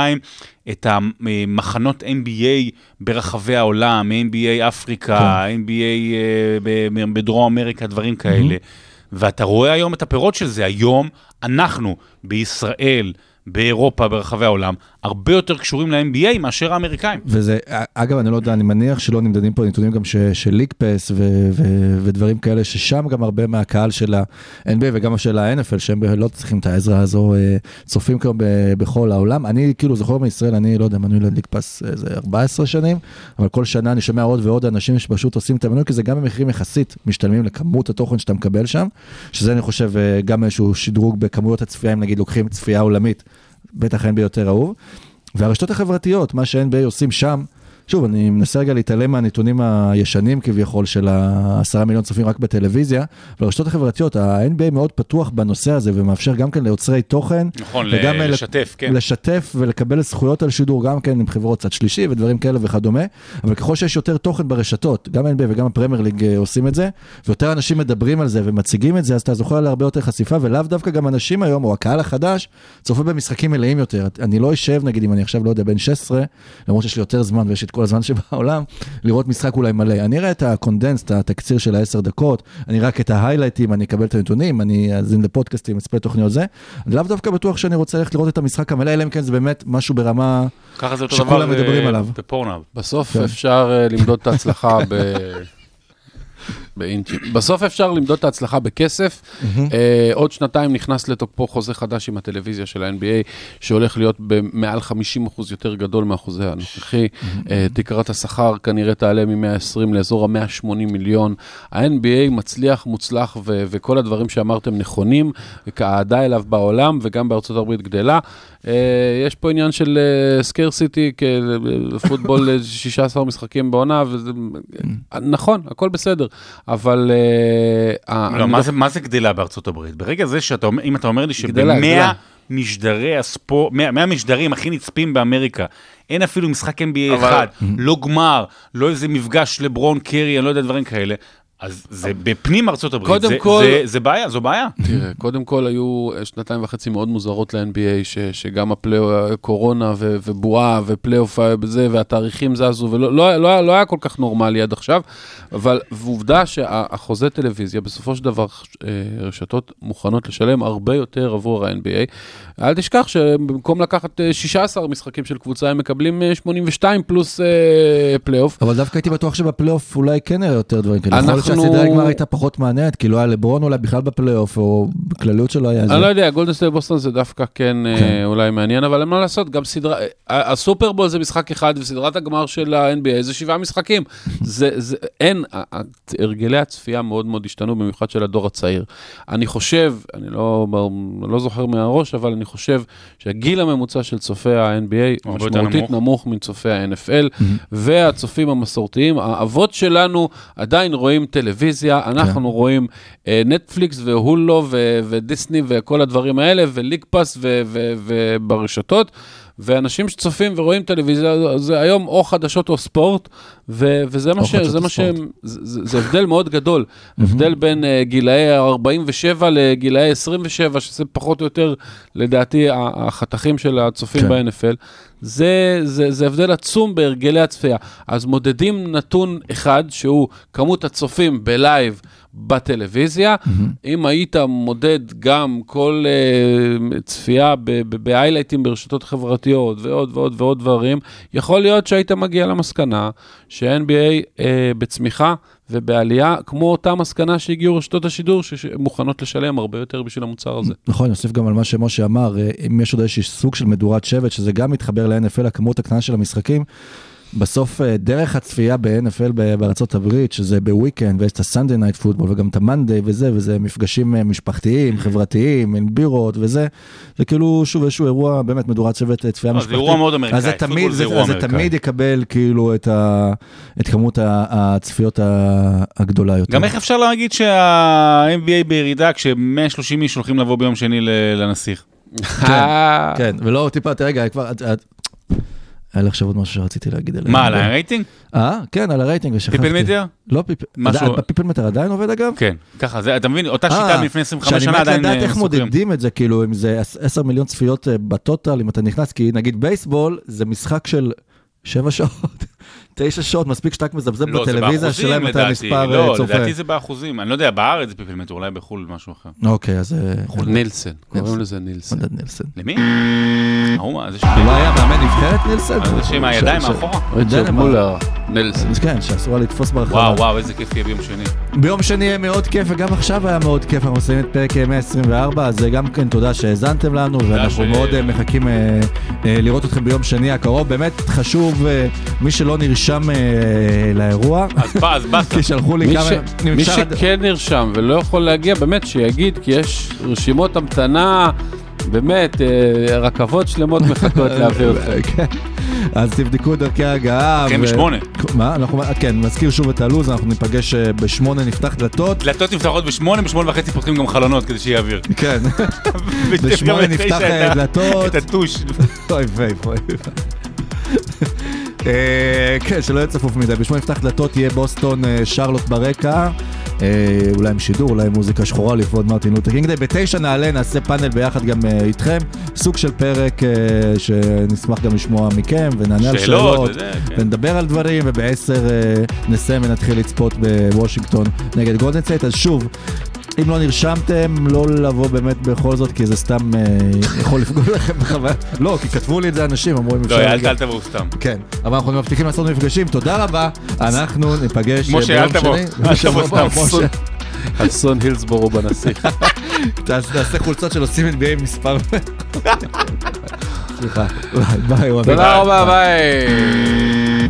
את המחנות NBA ברחבי העולם, NBA אפריקה, כן. NBA אה, בדרום אמריקה, דברים כאלה. Mm-hmm. ואתה רואה היום את הפירות של זה. היום אנחנו בישראל, באירופה, ברחבי העולם, הרבה יותר קשורים ל-NBA מאשר האמריקאים. וזה, אגב, אני לא יודע, אני מניח שלא נמדדים פה נתונים גם של ליקפס ו- ו- ודברים כאלה, ששם גם הרבה מהקהל של ה-NBA וגם של ה-NFL, שהם לא צריכים את העזרה הזו, אה, צופים כיום בכל העולם. אני כאילו זוכר מישראל, אני לא יודע, מנוי לליקפס איזה 14 שנים, אבל כל שנה אני שומע עוד ועוד אנשים שפשוט עושים את המנוי, כי זה גם במחירים יחסית משתלמים לכמות התוכן שאתה מקבל שם, שזה אני חושב אה, גם איזשהו שדרוג בכמויות הצפייה, אם נגיד לוקחים צפייה עולמית. בטח NBA יותר אהוב. והרשתות החברתיות, מה ש-NBA עושים שם, שוב, אני מנסה רגע להתעלם מהנתונים הישנים כביכול של העשרה מיליון צופים רק בטלוויזיה, ברשתות החברתיות, ה-NBA מאוד פתוח בנושא הזה ומאפשר גם כן ליוצרי תוכן. נכון, וגם לשתף, כן. לשתף ולקבל זכויות על שידור גם כן עם חברות צד שלישי ודברים כאלה וכדומה, אבל ככל שיש יותר תוכן ברשתות, גם NBA וגם הפרמייר ליג אה, עושים את זה, ויותר אנשים מדברים על זה ומציגים את זה, אז אתה זוכר להרבה יותר חשיפה, ולאו דווקא גם אנשים היום, או הקהל החדש, צופה במשחקים מלאים יותר. אני לא אשב, נגיד, אם אני עכשיו, לא יודע, בן 16, למרות שיש לי יותר זמן ויש את כל הזמן שבעולם, לראות משחק אולי מלא. אני אראה את ה condensed, את התקציר של העשר דקות, אני רק את ההיילייטים, אני אקבל את הנתונים, אני אאזין לפודקאסטים, אצפה תוכניות זה. לאו דווקא בטוח שאני רוצה ללכת לראות את המשחק המלא, אלא אם כן זה באמת משהו ברמה שכולם מדברים עליו. בפורנהאב. בסוף כן. אפשר אה, למדוד את ההצלחה ב... באינצ'ים. בסוף אפשר למדוד את ההצלחה בכסף. Uh, עוד שנתיים נכנס לתוקפו חוזה חדש עם הטלוויזיה של ה-NBA, שהולך להיות במעל 50% יותר גדול מהחוזה הנוכחי. Uh, תקרת השכר כנראה תעלה מ-120 לאזור ה-180 מיליון. ה-NBA מצליח, מוצלח, ו- וכל הדברים שאמרתם נכונים, האהדה אליו בעולם וגם בארצות הברית גדלה. Uh, יש פה עניין של scarcity, uh, פוטבול 16 משחקים בעונה, וזה... נכון, הכל בסדר. אבל... אה, לא, מה, זה, מה זה גדלה בארצות הברית? ברגע זה שאתה אומר, אם אתה אומר לי שבמאה משדרי הספורט, 100 משדרים הכי נצפים באמריקה, אין אפילו משחק NBA אבל... אחד, לא גמר, לא איזה מפגש לברון קרי, אני לא יודע דברים כאלה. אז זה בפנים ארצות הברית, קודם זה, כל, זה, זה בעיה, זו בעיה. תראה, קודם כל היו שנתיים וחצי מאוד מוזרות ל-NBA, ש, שגם הקורונה ו, ובועה ופלייאוף וזה, והתאריכים זזו, ולא לא, לא, לא היה כל כך נורמלי עד עכשיו, אבל עובדה שהחוזה טלוויזיה, בסופו של דבר אה, רשתות מוכנות לשלם הרבה יותר עבור ה-NBA. אל תשכח שבמקום לקחת 16 אה, משחקים של קבוצה, הם מקבלים 82 אה, פלוס פלייאוף. אבל דווקא הייתי בטוח שבפלייאוף אולי כן היה יותר דברים כאלה. אנחנו... שהסדרה הגמר הייתה פחות מעניינת, כי לא היה לברון אולי בכלל בפלייאוף, או בכלליות שלא היה זה. אני לא יודע, גולדן סטייט בוסטון זה דווקא כן, כן אולי מעניין, אבל אין מה לעשות, גם סדרה, הסופרבול זה משחק אחד, וסדרת הגמר של ה-NBA זה שבעה משחקים. זה, זה, אין, הרגלי הצפייה מאוד מאוד השתנו, במיוחד של הדור הצעיר. אני חושב, אני לא, לא זוכר מהראש, אבל אני חושב שהגיל הממוצע של צופי ה-NBA משמעותית נמוך מצופי ה-NFL, והצופים המסורתיים, האבות שלנו עדיין רואים טלוויזיה, אנחנו כן. רואים אה, נטפליקס והולו ו- ודיסני וכל הדברים האלה, וליג פאס וברשתות. ואנשים שצופים ורואים טלוויזיה, זה היום או חדשות או ספורט, ו- וזה מה, ש- זה מה שהם, זה, זה הבדל מאוד גדול. הבדל בין uh, גילאי 47 לגילאי 27, שזה פחות או יותר, לדעתי, החתכים של הצופים כן. ב-NFL. זה, זה, זה הבדל עצום בהרגלי הצפייה. אז מודדים נתון אחד, שהוא כמות הצופים בלייב. בטלוויזיה. Mm-hmm. אם היית מודד גם כל uh, צפייה בהיילייטים ברשתות חברתיות ועוד ועוד ועוד דברים, יכול להיות שהיית מגיע למסקנה ש-NBA uh, אה, בצמיחה ובעלייה, כמו אותה מסקנה שהגיעו רשתות השידור, שמוכנות לשלם הרבה יותר בשביל המוצר הזה. נכון, אני אוסיף גם על מה שמשה אמר, אה, אם יש עוד איזשהו סוג של מדורת שבט, שזה גם מתחבר ל-NFL, הכמות הקטנה של המשחקים. בסוף אה, דרך הצפייה ב-NFL בארצות הברית, שזה בוויקנד, ויש את ה-Sunday Night Football וגם את ה-Monday וזה, וזה מפגשים אה, משפחתיים, חברתיים, עם בירות וזה, זה כאילו שוב איזשהו אירוע באמת מדורת שבט אה, צפייה לא, זה משפחתית. אירוע מאוד אמריקאי, אז זה תמיד, זה זה, זה. תמיד יקבל כאילו את, ה, את כמות הצפיות הגדולה יותר. גם איך אפשר להגיד שה-NBA בירידה כש-130 איש הולכים לבוא ביום שני לנסיך? אה, כן, ולא טיפה, רגע, כבר, את- את- היה לי עכשיו עוד משהו שרציתי להגיד עליהם. מה, על הרייטינג? אה, כן, על הרייטינג, ושכחתי. people meter? לא people, משהו- people meter עדיין עובד אגב? כן, ככה, זה- אתה מבין, אותה שיטה אה, מלפני 25 שאני שנה מת עדיין לדעת אה, איך. מודדים את זה, כאילו, אם זה 10 מיליון צפיות אה, ב total, אם אתה נכנס, כי נגיד בייסבול זה משחק של 7 שעות, 9 שעות, מספיק שאתה מזבזב לא, זה בטלוויזיה באחוזים שלהם אתה. מספר לא, אה, צופה. לדעתי זה באחוזים. אני לא יודע, בארץ זה פיפל מטר, אולי בחו"ל משהו אחר. אוקיי, אז... אה, נילסן, קוראים. לזה נילסן. מדד נילסן. למי? ההוא מה, זה שם. לא היה מאמן נבחרת נילסן? זה שם הידיים מאחורה? ריצ'רד. מולר, נילסן. כן, שאסור היה לתפוס ברחבה. וואו, וואו, איזה כיף יהיה ביום שני. ביום שני יהיה מאוד כיף, וגם עכשיו היה מאוד כיף, אנחנו מסיימים את פרק 124, אז אה, גם כן תודה שהאזנתם לנו, ואנחנו מאוד אה, מחכים אה, אה, לראות אתכם ביום שני הקרוב. באמת חשוב, אה, מי שלא נרשם אה, לאירוע, אז בא, אז באסה. כי שלחו לי מי כמה... מי שכן נרשם ולא יכול להגיע, באמת שיגיד, כי יש רשימות המתנה, באמת, אה, רכבות שלמות מחכות להביא אתכם. כן. אז תבדקו את דרכי ההגעה. כן, בשמונה. מה? אנחנו, כן, נזכיר שוב את הלו"ז, אנחנו ניפגש אה, בשמונה, נפתח דלתות. דלתות נפתחות בשמונה, בשמונה וחצי פותחים גם חלונות כדי שיהיה אוויר. כן, בשמונה נפתח דלתות. את הטוש. אוי. אה, כן, שלא יהיה צפוף מדי. בשמונה נפתח דלתות תהיה בוסטון אה, שרלוט ברקע. אה, אולי עם שידור, אולי עם מוזיקה שחורה לכבוד מרטין לותר קינג day. בתשע נעלה, נעשה פאנל ביחד גם אה, איתכם. סוג של פרק אה, שנשמח גם לשמוע מכם, ונענה על שאלות, כן. ונדבר על דברים, ובעשר אה, נסיים ונתחיל לצפות בוושינגטון נגד גולדן סטייט. אז שוב, אם לא נרשמתם, לא לבוא באמת בכל זאת, כי זה סתם אה, יכול לפגוע לכם בחוויה. לא, כי כתבו לי את זה אנשים, אמרו אם לא, אפשר... רגע. אל תבואו סתם. כן, אבל אנחנו מבטיחים לעשות מפגשים, תודה רבה, אנחנו ניפגש אה, משה, ביום אל תבוא. שני. אל תבוא סתם. משה, אסון הילסבורו בנסיך. תעש- תעשה חולצות של עושים NBA עם מספר. סליחה, ביי, ביי. תודה רבה, ביי.